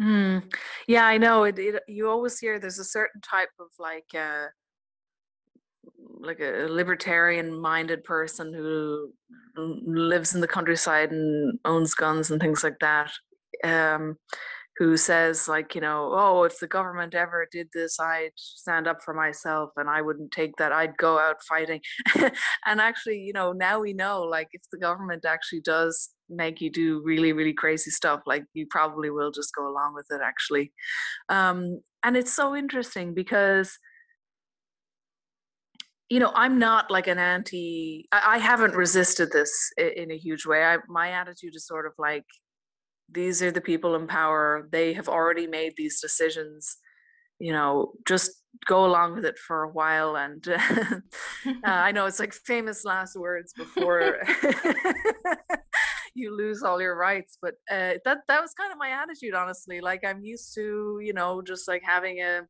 Mm. yeah i know. It, it, you always hear there's a certain type of like uh like a libertarian minded person who lives in the countryside and owns guns and things like that. Um who says like you know oh if the government ever did this i'd stand up for myself and i wouldn't take that i'd go out fighting. And actually you know now we know like if the government actually does make you do really really crazy stuff like you probably will just go along with it actually. Um and it's so interesting because you know i'm not like an anti i, I haven't resisted this in, in a huge way. I, my attitude is sort of like these are the people in power they have already made these decisions you know just go along with it for a while and uh, i know it's like famous last words before you lose all your rights but uh, that that was kind of my attitude honestly like i'm used to you know just like having a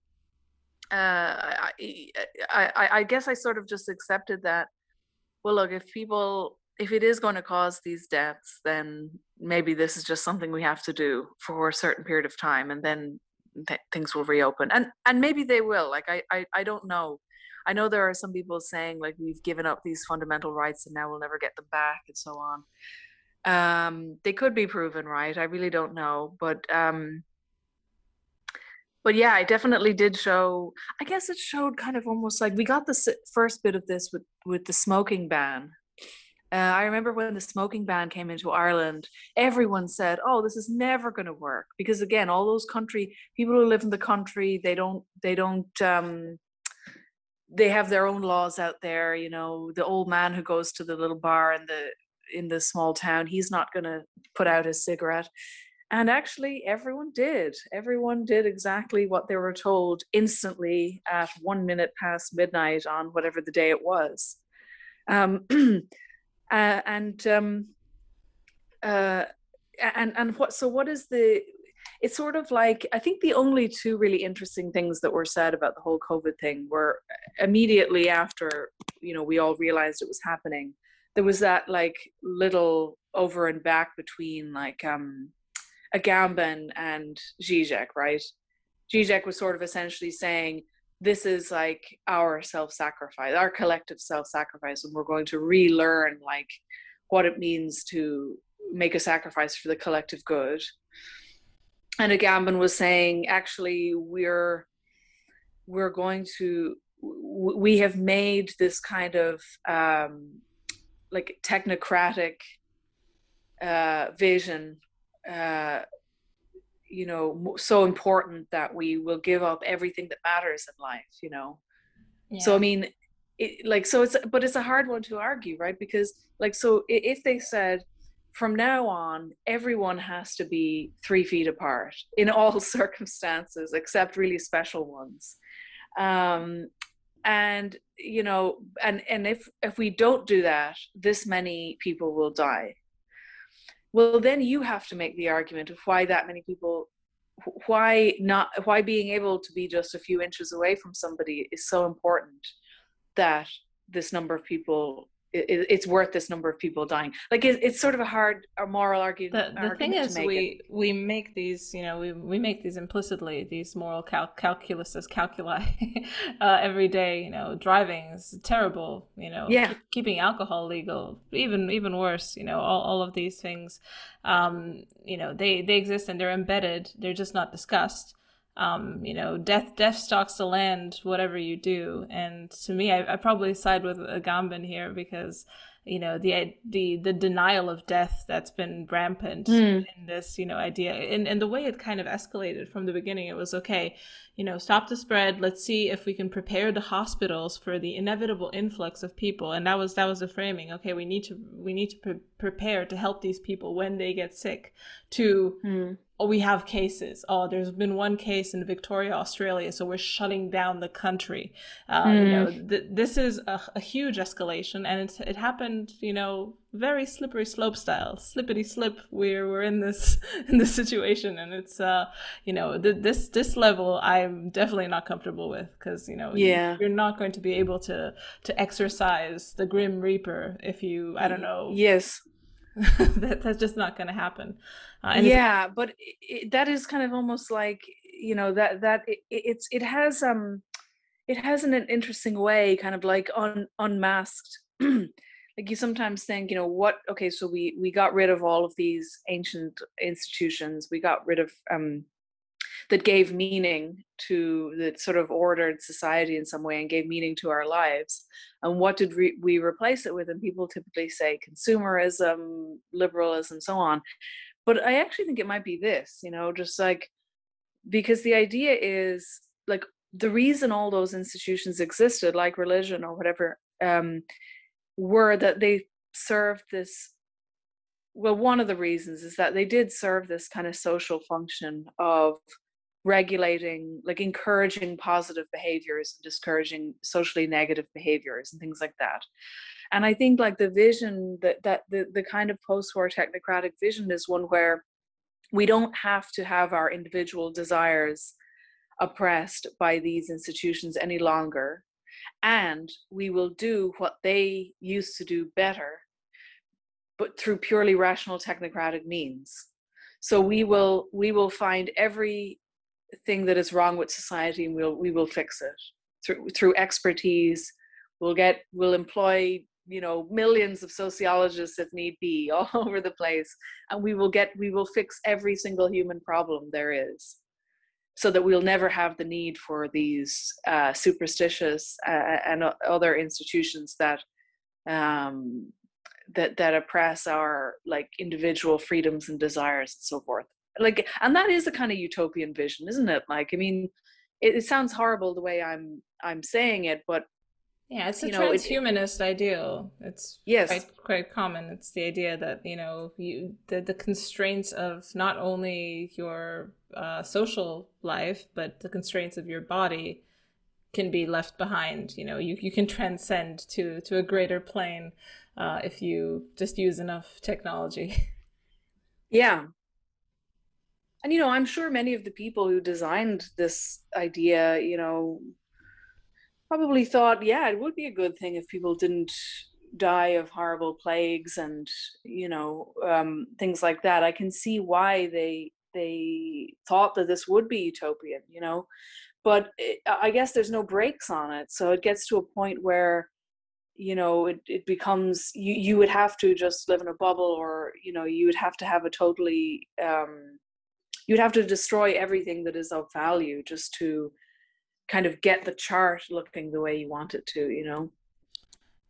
uh, I, I, I guess I sort of just accepted that. Well, look, if people, if it is going to cause these deaths, then maybe this is just something we have to do for a certain period of time, and then th- things will reopen and and maybe they will like I, I i don't know. I know there are some people saying like we've given up these fundamental rights and now we'll never get them back and so on. Um they could be proven right? I really don't know but um but yeah i definitely did show i guess it showed kind of almost like we got the first bit of this with with the smoking ban uh, I remember when the smoking ban came into Ireland, everyone said, "Oh, this is never going to work," because again, all those country people who live in the country, they don't, they don't, um, they have their own laws out there. You know, the old man who goes to the little bar in the in the small town, he's not going to put out his cigarette. And actually, everyone did. Everyone did exactly what they were told instantly at one minute past midnight on whatever the day it was. Um, uh, and um, uh, and and what so what is the it's sort of like i think the only two really interesting things that were said about the whole covid thing were immediately after you know we all realized it was happening there was that like little over and back between like um agamben and Zizek, right? Zizek was sort of essentially saying this is like our self-sacrifice our collective self-sacrifice and we're going to relearn like what it means to make a sacrifice for the collective good. And agamben was saying actually we're we're going to we have made this kind of um like technocratic uh vision uh you know so important that we will give up everything that matters in life you know? Yeah. so i mean it, like so it's but it's a hard one to argue right? Because like so if they said from now on everyone has to be three feet apart in all circumstances except really special ones um and you know and and if if we don't do that this many people will die well then you have to make the argument of why that many people why not why being able to be just a few inches away from somebody is so important that this number of people it, it's worth this number of people dying. Like it, it's sort of a hard, a moral argument. The, the argument thing is, we it. we make these, you know, we we make these implicitly these moral cal- calculuses, calculi uh, every day. You know, driving is terrible. You know, yeah. Keep, keeping alcohol legal, even even worse. You know, all all of these things, um, you know, they they exist and they're embedded. They're just not discussed um, you know, death death stalks the land, whatever you do. And to me, I, I probably side with Agamben here because you know the the the denial of death that's been rampant mm. in this you know idea. And and the way it kind of escalated from the beginning it was okay you know stop the spread. Let's see if we can prepare the hospitals for the inevitable influx of people. And that was that was the framing. Okay we need to we need to pre- prepare to help these people when they get sick to mm oh, we have cases. Oh, there's been one case in Victoria, Australia, so we're shutting down the country. Uh, mm. You know, hmm. th- this is a, a, huge escalation, and it's, it happened, you know, very slippery slope style, slippity slip. We're we're in this in this situation, and it's uh, you know, th- this this level I'm definitely not comfortable with because you know, yeah, you're not going to be able to to exercise the Grim Reaper if you, I don't know, yes. that, that's just not going to happen. Uh, yeah, but it, that is kind of almost like you know that that it, it's it has um it has in an interesting way kind of like un, unmasked like you sometimes think you know what okay so we we got rid of all of these ancient institutions we got rid of um that gave meaning to that sort of ordered society in some way and gave meaning to our lives. And what did we, we replace it with? And people typically say consumerism, liberalism, so on. But I actually think it might be this, you know, just like because the idea is like the reason all those institutions existed, like religion or whatever, um, were that they served this well one of the reasons is that they did serve this kind of social function of regulating like encouraging positive behaviors and discouraging socially negative behaviors and things like that and i think like the vision that that the, the kind of post-war technocratic vision is one where we don't have to have our individual desires oppressed by these institutions any longer. And we will do what they used to do better but through purely rational technocratic means. So we will we will find every thing that is wrong with society and we'll we will fix it. Through through expertise we'll get we'll employ you know millions of sociologists if need be all over the place and we will get we will fix every single human problem there is so that we'll never have the need for these uh, superstitious uh, and other institutions that um, that that oppress our like individual freedoms and desires and so forth. Like and that is a kind of utopian vision isn't it? Like i mean it, it sounds horrible the way i'm i'm saying it but yeah it's a transhumanist it, ideal. It's yes. quite, quite common. It's the idea that you know you the, the constraints of not only your uh, social life but the constraints of your body can be left behind. You know you, you can transcend to to a greater plane uh, if you just use enough technology. Yeah. And you know i'm sure many of the people who designed this idea you know probably thought yeah it would be a good thing if people didn't die of horrible plagues and you know um, things like that. I can see why they they thought that this would be utopian you know? But it, i guess there's no brakes on it. So it gets to a point where you know it, it becomes you you would have to just live in a bubble or you know you would have to have a totally um you'd have to destroy everything that is of value just to kind of get the chart looking the way you want it to you know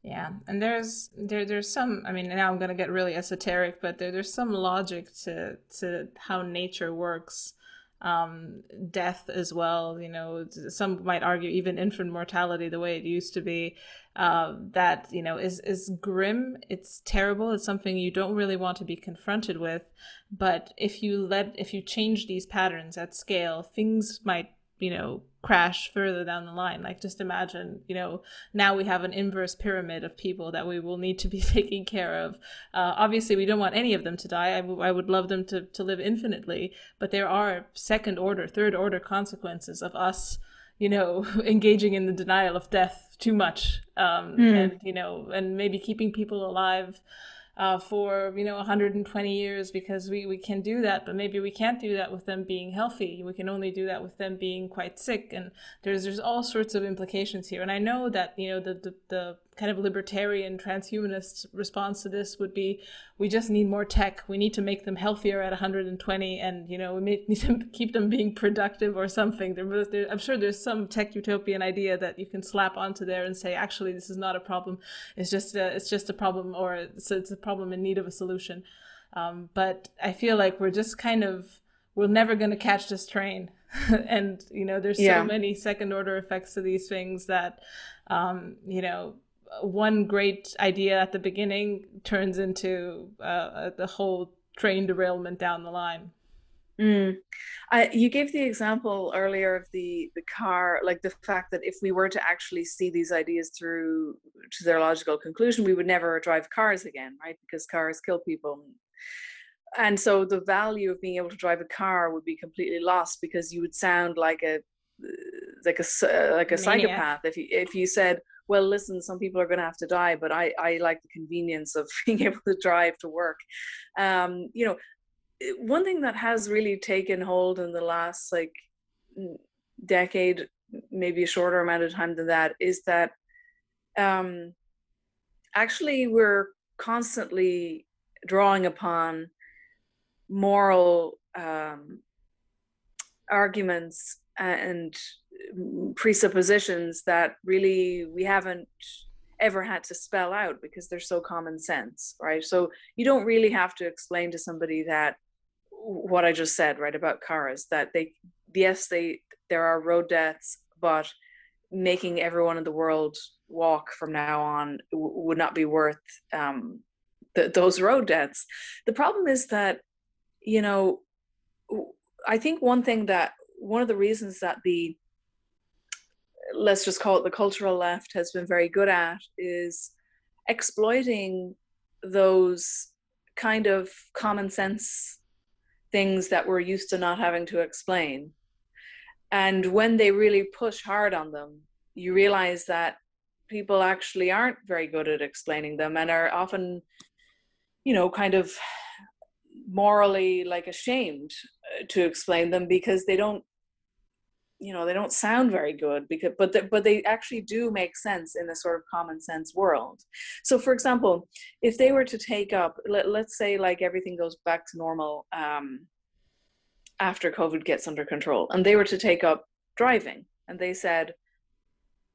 yeah and there's there there's some i mean now i'm going to get really esoteric but there, there's some logic to to how nature works um, death as well. You know, some might argue even infant mortality, the way it used to be, uh, that you know is is grim. It's terrible. It's something you don't really want to be confronted with. But if you let if you change these patterns at scale, things might you know crash further down the line. Like just imagine you know now we have an inverse pyramid of people that we will need to be taking care of. Uh, obviously we don't want any of them to die. I, w- I would love them to, to live infinitely but there are second order third order consequences of us you know engaging in the denial of death too much um, mm. and you know and maybe keeping people alive uh, for you know 120 years because we, we can do that but maybe we can't do that with them being healthy. We can only do that with them being quite sick and there's there's all sorts of implications here. And i know that you know the the, the kind of libertarian transhumanist response to this would be we just need more tech. We need to make them healthier at 120 and you know we need to keep them being productive or something. There, there, i'm sure there's some tech utopian idea that you can slap onto there and say actually this is not a problem. It's just a, it's just a problem or it's, it's a problem in need of a solution. Um, but i feel like we're just kind of we're never going to catch this train. And you know there's yeah. so many second order effects to these things that um, you know one great idea at the beginning turns into uh, the whole train derailment down the line. Mm. I, you gave the example earlier of the the car, like the fact that if we were to actually see these ideas through to their logical conclusion, we would never drive cars again, right? Because cars kill people. And so the value of being able to drive a car would be completely lost because you would sound like a like a like a Maniac. psychopath if you if you said well listen some people are going to have to die but i i like the convenience of being able to drive to work. Um you know one thing that has really taken hold in the last like decade maybe a shorter amount of time than that is that um actually we're constantly drawing upon moral um arguments and presuppositions that really we haven't ever had to spell out because they're so common sense right? So you don't really have to explain to somebody that what i just said right about cars that they yes they there are road deaths but making everyone in the world walk from now on w- would not be worth um, th- those road deaths. The problem is that you know i think one thing that one of the reasons that the let's just call it the cultural left has been very good at is exploiting those kind of common sense things that we're used to not having to explain. And when they really push hard on them, you realize that people actually aren't very good at explaining them and are often, you know, kind of morally like ashamed uh, to explain them because they don't you know they don't sound very good because but the, but they actually do make sense in a sort of common sense world. So for example if they were to take up let, let's say like everything goes back to normal um, after covid gets under control and they were to take up driving and they said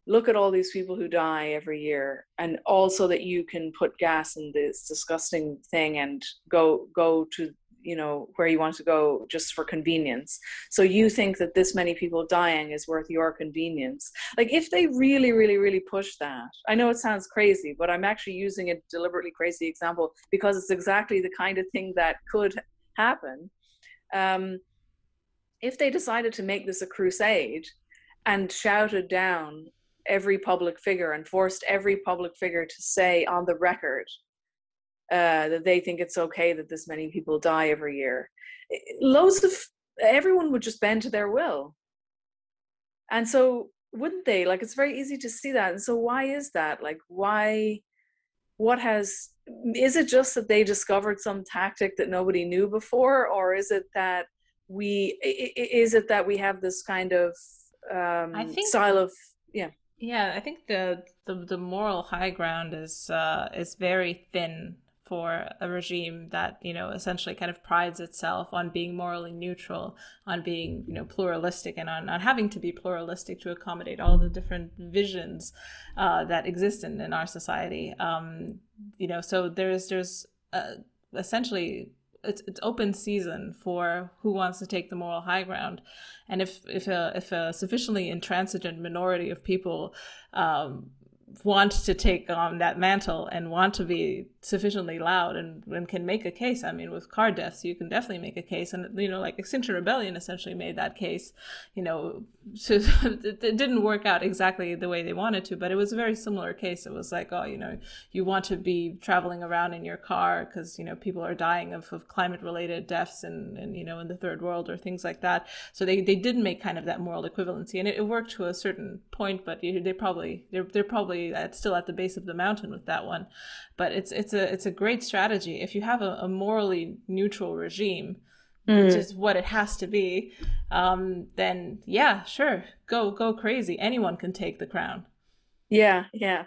look at all these people who die every year and also that you can put gas in this disgusting thing and go go to you know where you want to go just for convenience. So you think that this many people dying is worth your convenience. Like if they really really really push that i know it sounds crazy but i'm actually using a deliberately crazy example because it's exactly the kind of thing that could happen. Um, if they decided to make this a crusade and shouted down every public figure and forced every public figure to say on the record uh, that they think it's okay that this many people die every year. Loads of everyone would just bend to their will. And so, wouldn't they? Like, it's very easy to see that. And so, why is that? Like, why? What has? Is it just that they discovered some tactic that nobody knew before, or is it that we? Is it that we have this kind of um, I think, style of yeah? Yeah, I think the the, the moral high ground is uh, is very thin for a regime that you know essentially kind of prides itself on being morally neutral on being you know pluralistic and on, on having to be pluralistic to accommodate all the different visions uh, that exist in, in our society. Um, you know so there's there's uh, essentially it's, it's open season for who wants to take the moral high ground. And if if a, if a sufficiently intransigent minority of people um, want to take on that mantle and want to be sufficiently loud and, and can make a case. I mean, with car deaths, you can definitely make a case. And, you know, like Extinction Rebellion essentially made that case, you know, so it didn't work out exactly the way they wanted to, but it was a very similar case. It was like, oh, you know, you want to be traveling around in your car because, you know, people are dying of, of climate related deaths and, and, you know, in the third world or things like that. So they, they did make kind of that moral equivalency and it, it worked to a certain point, but they probably, they're, they're probably at, still at the base of the mountain with that one. But it's, it's a, it's a great strategy. If you have a, a morally neutral regime, mm. which is what it has to be, um, then yeah, sure, go go crazy. Anyone can take the crown. Yeah, yeah.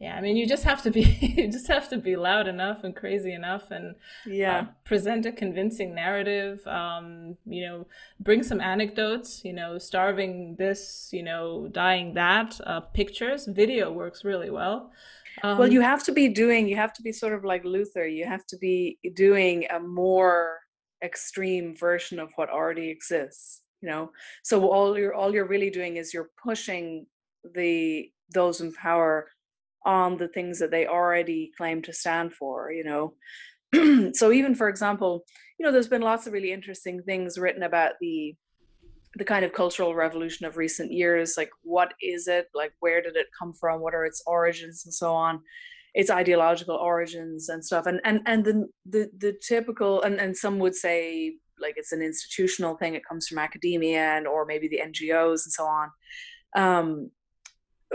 Yeah, I mean, you just have to be you just have to be loud enough and crazy enough, and yeah, uh, present a convincing narrative. Um, you know, bring some anecdotes. You know, starving this, you know, dying that. Uh, pictures, video works really well. Um, well, you have to be doing. You have to be sort of like Luther. You have to be doing a more extreme version of what already exists. You know, so all you're all you're really doing is you're pushing the those in power on the things that they already claim to stand for you know so even for example you know there's been lots of really interesting things written about the the kind of cultural revolution of recent years like what is it? Like where did it come from? What are its origins and so on? Its ideological origins and stuff. And and and the the, the typical and, and some would say like it's an institutional thing. It comes from academia and or maybe the ngos and so on. Um,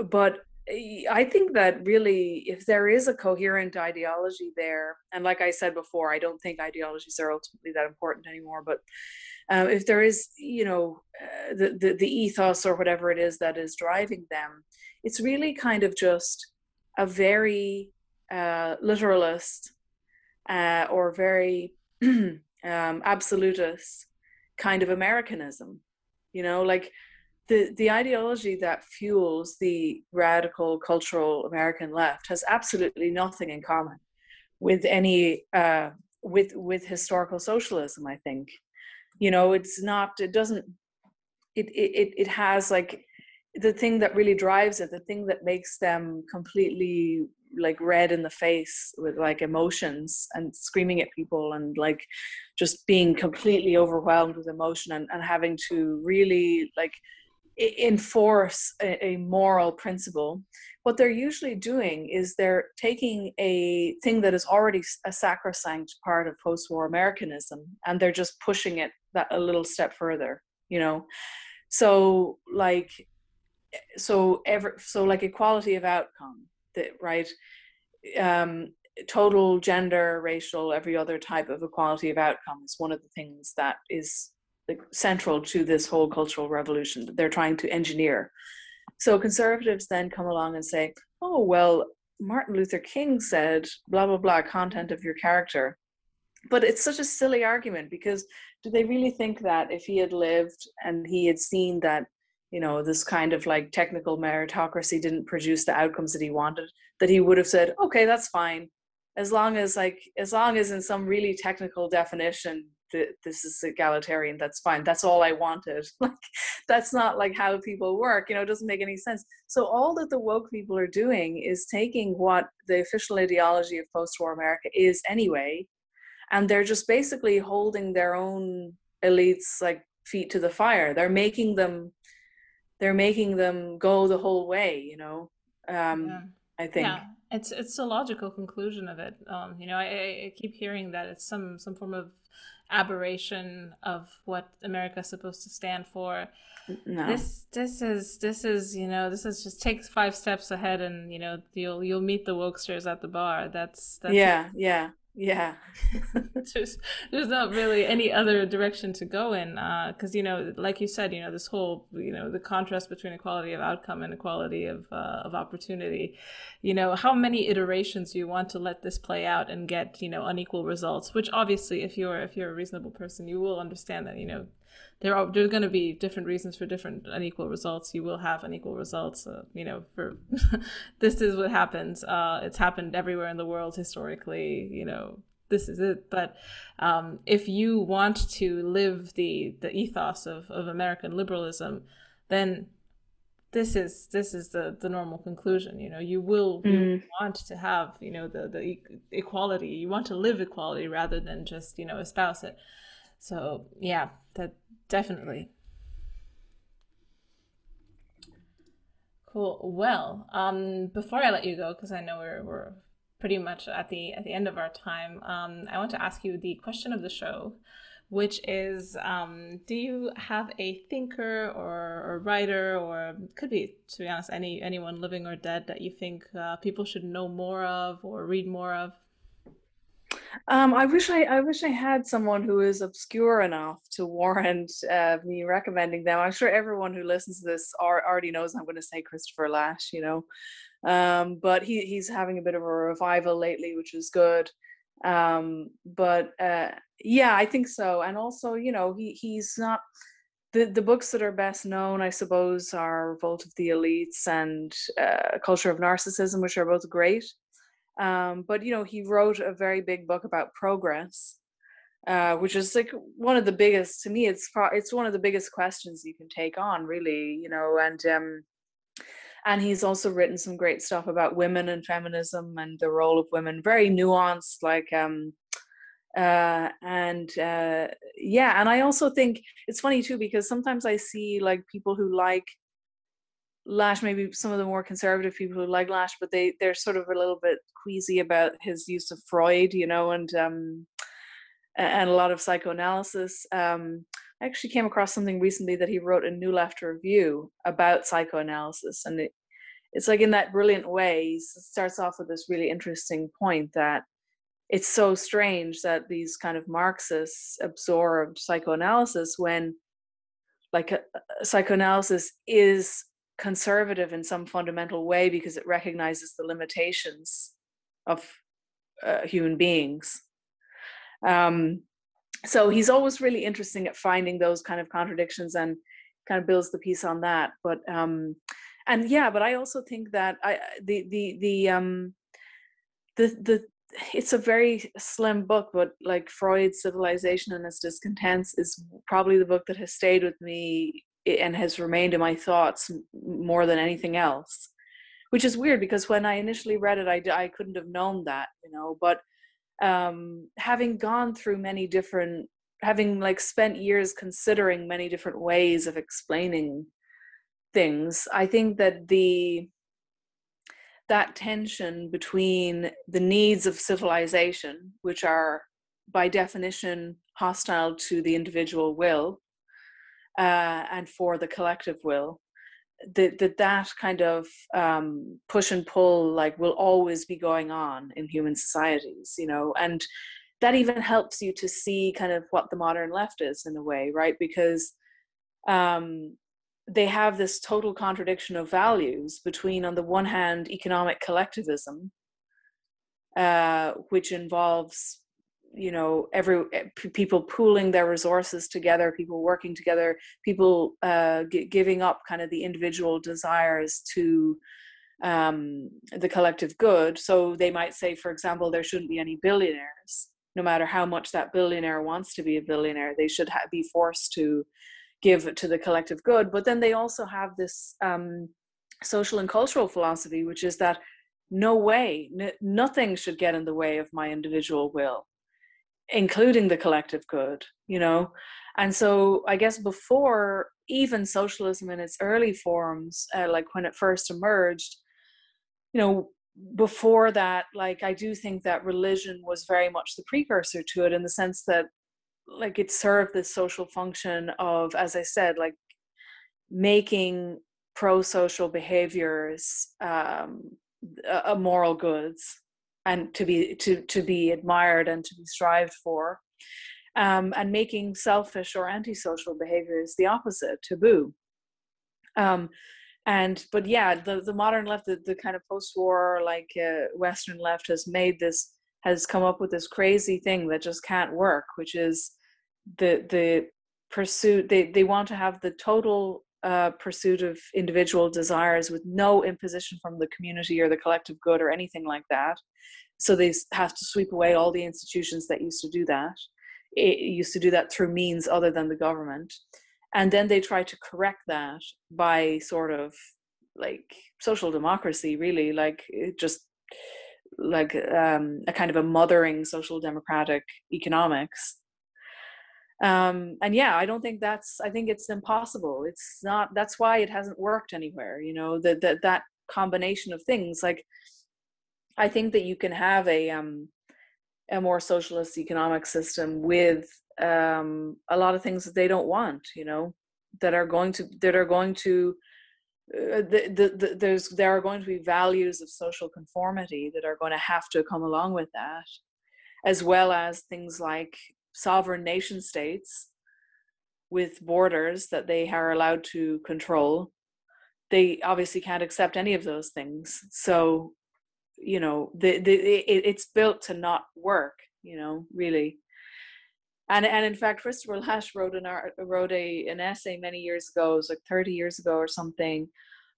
but I think that really, if there is a coherent ideology there, and like I said before, I don't think ideologies are ultimately that important anymore. But um, if there is, you know, uh, the, the the ethos or whatever it is that is driving them, it's really kind of just a very uh, literalist uh, or very um, absolutist kind of Americanism. You know, like the the ideology that fuels the radical cultural American left has absolutely nothing in common with any uh, with with historical socialism. I think, you know, it's not. It doesn't. It it it has like the thing that really drives it, the thing that makes them completely like red in the face with like emotions and screaming at people and like just being completely overwhelmed with emotion and, and having to really like enforce a, a, moral principle what they're usually doing is they're taking a thing that is already a sacrosanct part of post-war americanism and they're just pushing it that a little step further you know? So like so ever so like equality of outcome that right? Um total gender racial every other type of equality of outcome is one of the things that is central to this whole cultural revolution that they're trying to engineer. So conservatives then come along and say oh well martin luther king said blah blah blah content of your character. But it's such a silly argument because do they really think that if he had lived and he had seen that you know this kind of like technical meritocracy didn't produce the outcomes that he wanted that he would have said okay that's fine. As long as like as long as in some really technical definition this is egalitarian that's fine that's all i wanted. Like that's not like how people work you know it doesn't make any sense. So all that the woke people are doing is taking what the official ideology of post-war america is anyway and they're just basically holding their own elites like feet to the fire. They're making them they're making them go the whole way you know um yeah. i think. Yeah it's it's a logical conclusion of it um you know I, I keep hearing that it's some some form of aberration of what america's supposed to stand for. No. this this is this is you know this is just takes five steps ahead and you know you'll you'll meet the wokesters at the bar. That's that's yeah yeah yeah. There's there's not really any other direction to go in because uh, you know like you said you know this whole you know the contrast between equality of outcome and equality of uh, of opportunity. You know how many iterations you want to let this play out and get you know unequal results? Which obviously if you're if you're a reasonable person you will understand that you know there are there's going to be different reasons for different unequal results. You will have unequal results. Uh, you know, for this is what happens. Uh, it's happened everywhere in the world historically. You know, this is it. But um, if you want to live the the ethos of of American liberalism, then this is this is the the normal conclusion you know you will mm. want to have you know the the equality you want to live equality rather than just you know espouse it so yeah that definitely. Cool. Well, um, before I let you go, because I know we're we're pretty much at the at the end of our time, um, I want to ask you the question of the show, which is, um, do you have a thinker or, or writer, or could be, to be honest, any anyone living or dead that you think uh, people should know more of or read more of? Um, I wish I, I wish I had someone who is obscure enough to warrant uh, me recommending them. I'm sure everyone who listens to this are, already knows I'm going to say Christopher Lasch, you know, um, but he he's having a bit of a revival lately, which is good. Um, but uh, yeah, I think so. And also, you know, he he's not the the books that are best known, I suppose, are Revolt of the Elites and uh, Culture of Narcissism, which are both great. Um, but you know, he wrote a very big book about progress, uh, which is like one of the biggest to me. It's it's one of the biggest questions you can take on, really. You know, and um, and he's also written some great stuff about women and feminism and the role of women. Very nuanced, like um, uh, and uh, yeah. And I also think it's funny too because sometimes I see like people who like Lasch, maybe some of the more conservative people who like Lasch, but they they're sort of a little bit queasy about his use of Freud, you know, and um, and a lot of psychoanalysis. Um, I actually came across something recently that he wrote a New Left review about psychoanalysis, and it, it's like in that brilliant way. He starts off with this really interesting point that it's so strange that these kind of Marxists absorbed psychoanalysis when, like, a, a psychoanalysis is conservative in some fundamental way because it recognizes the limitations of uh, human beings. Um, so he's always really interesting at finding those kind of contradictions and kind of builds the piece on that. But um, and yeah, but I also think that I the the the um the the it's a very slim book, but like Freud's Civilization and Its Discontents is probably the book that has stayed with me and has remained in my thoughts more than anything else which is weird because when I initially read it, I I couldn't have known that, you know. But um, having gone through many different, having like spent years considering many different ways of explaining things, I think that the that tension between the needs of civilization, which are by definition hostile to the individual will uh, and for the collective will, that that, that kind of um, push and pull like will always be going on in human societies, you know, and that even helps you to see kind of what the modern left is in a way, right? Because um, they have this total contradiction of values between, on the one hand, economic collectivism, uh, which involves you know every eh, people pooling their resources together people working together people uh, g- giving up kind of the individual desires to um, the collective good. So they might say for example there shouldn't be any billionaires. No matter how much that billionaire wants to be a billionaire they should ha- be forced to give to the collective good. But then they also have this um, social and cultural philosophy, which is that no way, n- nothing should get in the way of my individual will, including the collective good, you know? And so I guess before even socialism in its early forms, uh, like when it first emerged, you know, before that, like I do think that religion was very much the precursor to it in the sense that like it served this social function of as i said like making pro-social behaviors um, a moral goods and to be to to be admired and to be strived for um, and making selfish or antisocial behaviors the opposite taboo um, and but yeah the, the modern left the, the kind of post-war like uh, western left has made this has come up with this crazy thing that just can't work, which is the the pursuit. They they want to have the total uh, pursuit of individual desires with no imposition from the community or the collective good or anything like that. So they have to sweep away all the institutions that used to do that. It used to do that through means other than the government. And then they try to correct that by sort of like social democracy, really, like just like um, a kind of a mothering social democratic economics um and yeah i don't think that's i think it's impossible. It's not that's why it hasn't worked anywhere you know that that that combination of things. Like i think that you can have a um a more socialist economic system with um a lot of things that they don't want you know that are going to that are going to uh, the, the, the, there's there are going to be values of social conformity that are going to have to come along with that as well as things like sovereign nation states with borders that they are allowed to control they obviously can't accept any of those things. So you know the, the it, it's built to not work you know really. And and in fact Christopher Lasch wrote an art, wrote a an essay many years ago, it was like 30 years ago or something,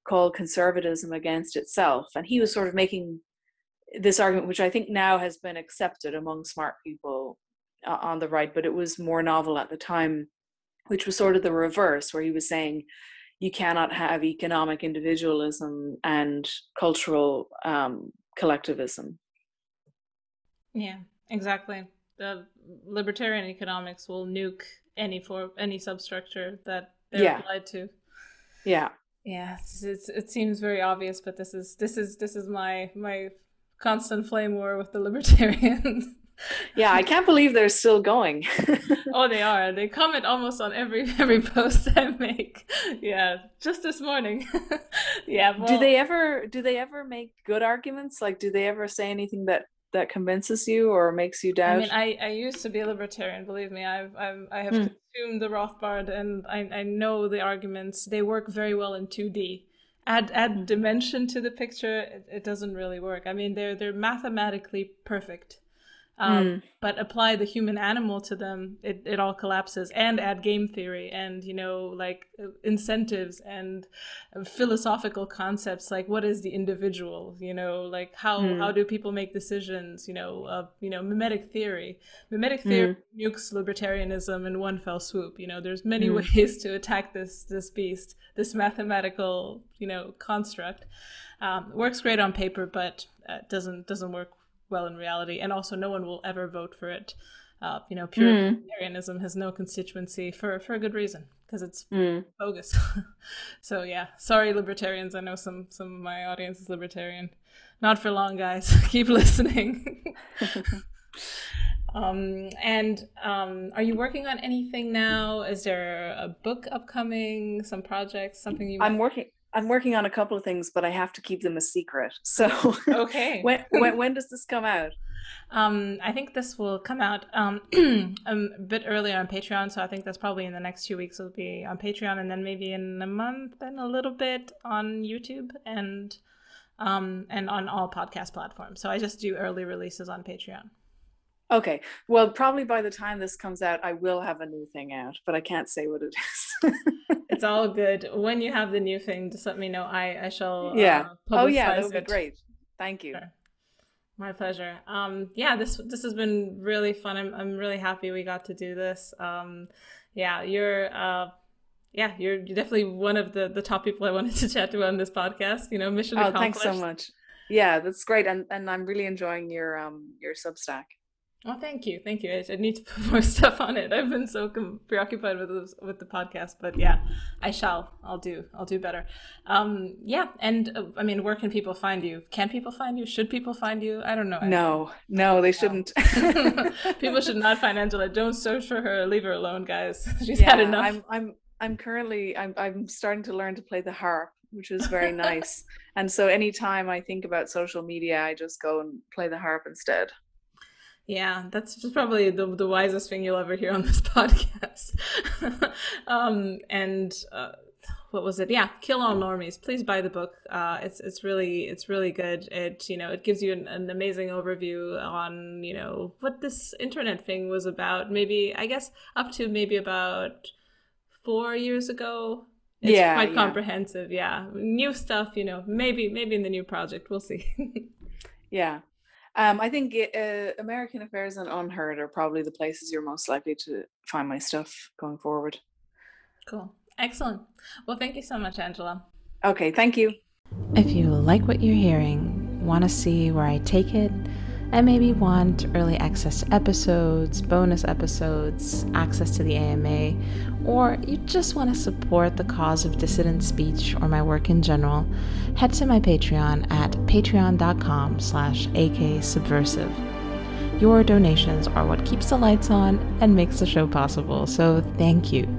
called Conservatism Against Itself. And he was sort of making this argument, which I think now has been accepted among smart people uh, on the right, but it was more novel at the time, which was sort of the reverse, where he was saying you cannot have economic individualism and cultural um, collectivism. Yeah, exactly the libertarian economics will nuke any for any substructure that they're yeah. applied to. Yeah. Yeah, it's, it's, it seems very obvious, but this is this is this is my my constant flame war with the libertarians. Yeah, I can't believe they're still going. oh, they are. They comment almost on every every post I make. Yeah, just this morning. yeah. Well, do they ever do they ever make good arguments? Like, do they ever say anything that that convinces you or makes you doubt? I mean, I, I used to be a libertarian. Believe me, I've, I've I have hmm. consumed the Rothbard, and I, I know the arguments. They work very well in two D. Add add hmm. dimension to the picture, it, it, doesn't really work. I mean, they're they're mathematically perfect. Um, mm. but apply the human animal to them it, it all collapses and add game theory and you know like uh, incentives and uh, philosophical concepts like what is the individual you know like how mm. how do people make decisions you know uh, you know mimetic theory mimetic theory mm. nukes libertarianism in one fell swoop you know there's many hmm. ways to attack this this beast this mathematical you know construct um, works great on paper but uh, doesn't doesn't work well in reality, and also no one will ever vote for it. Uh, you know, pure mm. libertarianism has no constituency for for a good reason because it's mm. bogus. so yeah, sorry libertarians. I know some some of my audience is libertarian. Not for long, guys. Keep listening. um, and um, are you working on anything now? Is there a book upcoming? Some projects? Something you? I'm working. I'm working on a couple of things, but I have to keep them a secret. So okay, when, when, when does this come out? Um, I think this will come out um, a bit earlier on Patreon, so I think that's probably in the next two weeks. It'll be on Patreon, and then maybe in a month and a little bit on YouTube and um, and on all podcast platforms. So I just do early releases on Patreon. Okay. Well, probably by the time this comes out, I will have a new thing out, but I can't say what it is. it's all good. When you have the new thing, just let me know. I I shall. Yeah. Uh, oh yeah, that would be great. Thank you. Sure. My pleasure. Um, yeah, this this has been really fun. I'm I'm really happy we got to do this. Um, yeah, you're. Uh, yeah, you're definitely one of the the top people I wanted to chat to on this podcast. You know, mission oh, accomplished. thanks so much. Yeah, that's great, and and I'm really enjoying your um your Substack. Oh, thank you, thank you. I, I, need to put more stuff on it. I've been so com- preoccupied with this, with the podcast, but yeah, I shall. I'll do. I'll do better. Um, yeah, and uh, I mean, where can people find you? Can people find you? Should people find you? I don't know. No, no, they shouldn't. people should not find Angela. Don't search for her. Leave her alone, guys. She's yeah, had enough. I'm, I'm, I'm currently, I'm, I'm starting to learn to play the harp, which is very nice. and so, anytime I think about social media, I just go and play the harp instead. Yeah, that's probably the, the wisest thing you'll ever hear on this podcast. um, and uh, what was it? Yeah, Kill All Normies. Please buy the book. Uh, it's it's really it's really good. It you know it gives you an, an, amazing overview on you know what this internet thing was about. Maybe I guess up to maybe about four years ago. It's yeah, quite yeah. comprehensive. Yeah, new stuff. You know, maybe maybe in the new project we'll see. yeah, um, I think uh, American Affairs and UnHerd are probably the places you're most likely to find my stuff going forward. Cool. Excellent. Well, thank you so much, Angela. Okay, thank you. If you like what you're hearing, want to see where I take it, and maybe want early access to episodes, bonus episodes, access to the AMA, or you just want to support the cause of dissident speech or my work in general, head to my Patreon at patreon.com slash aksubversive. Your donations are what keeps the lights on and makes the show possible, so thank you.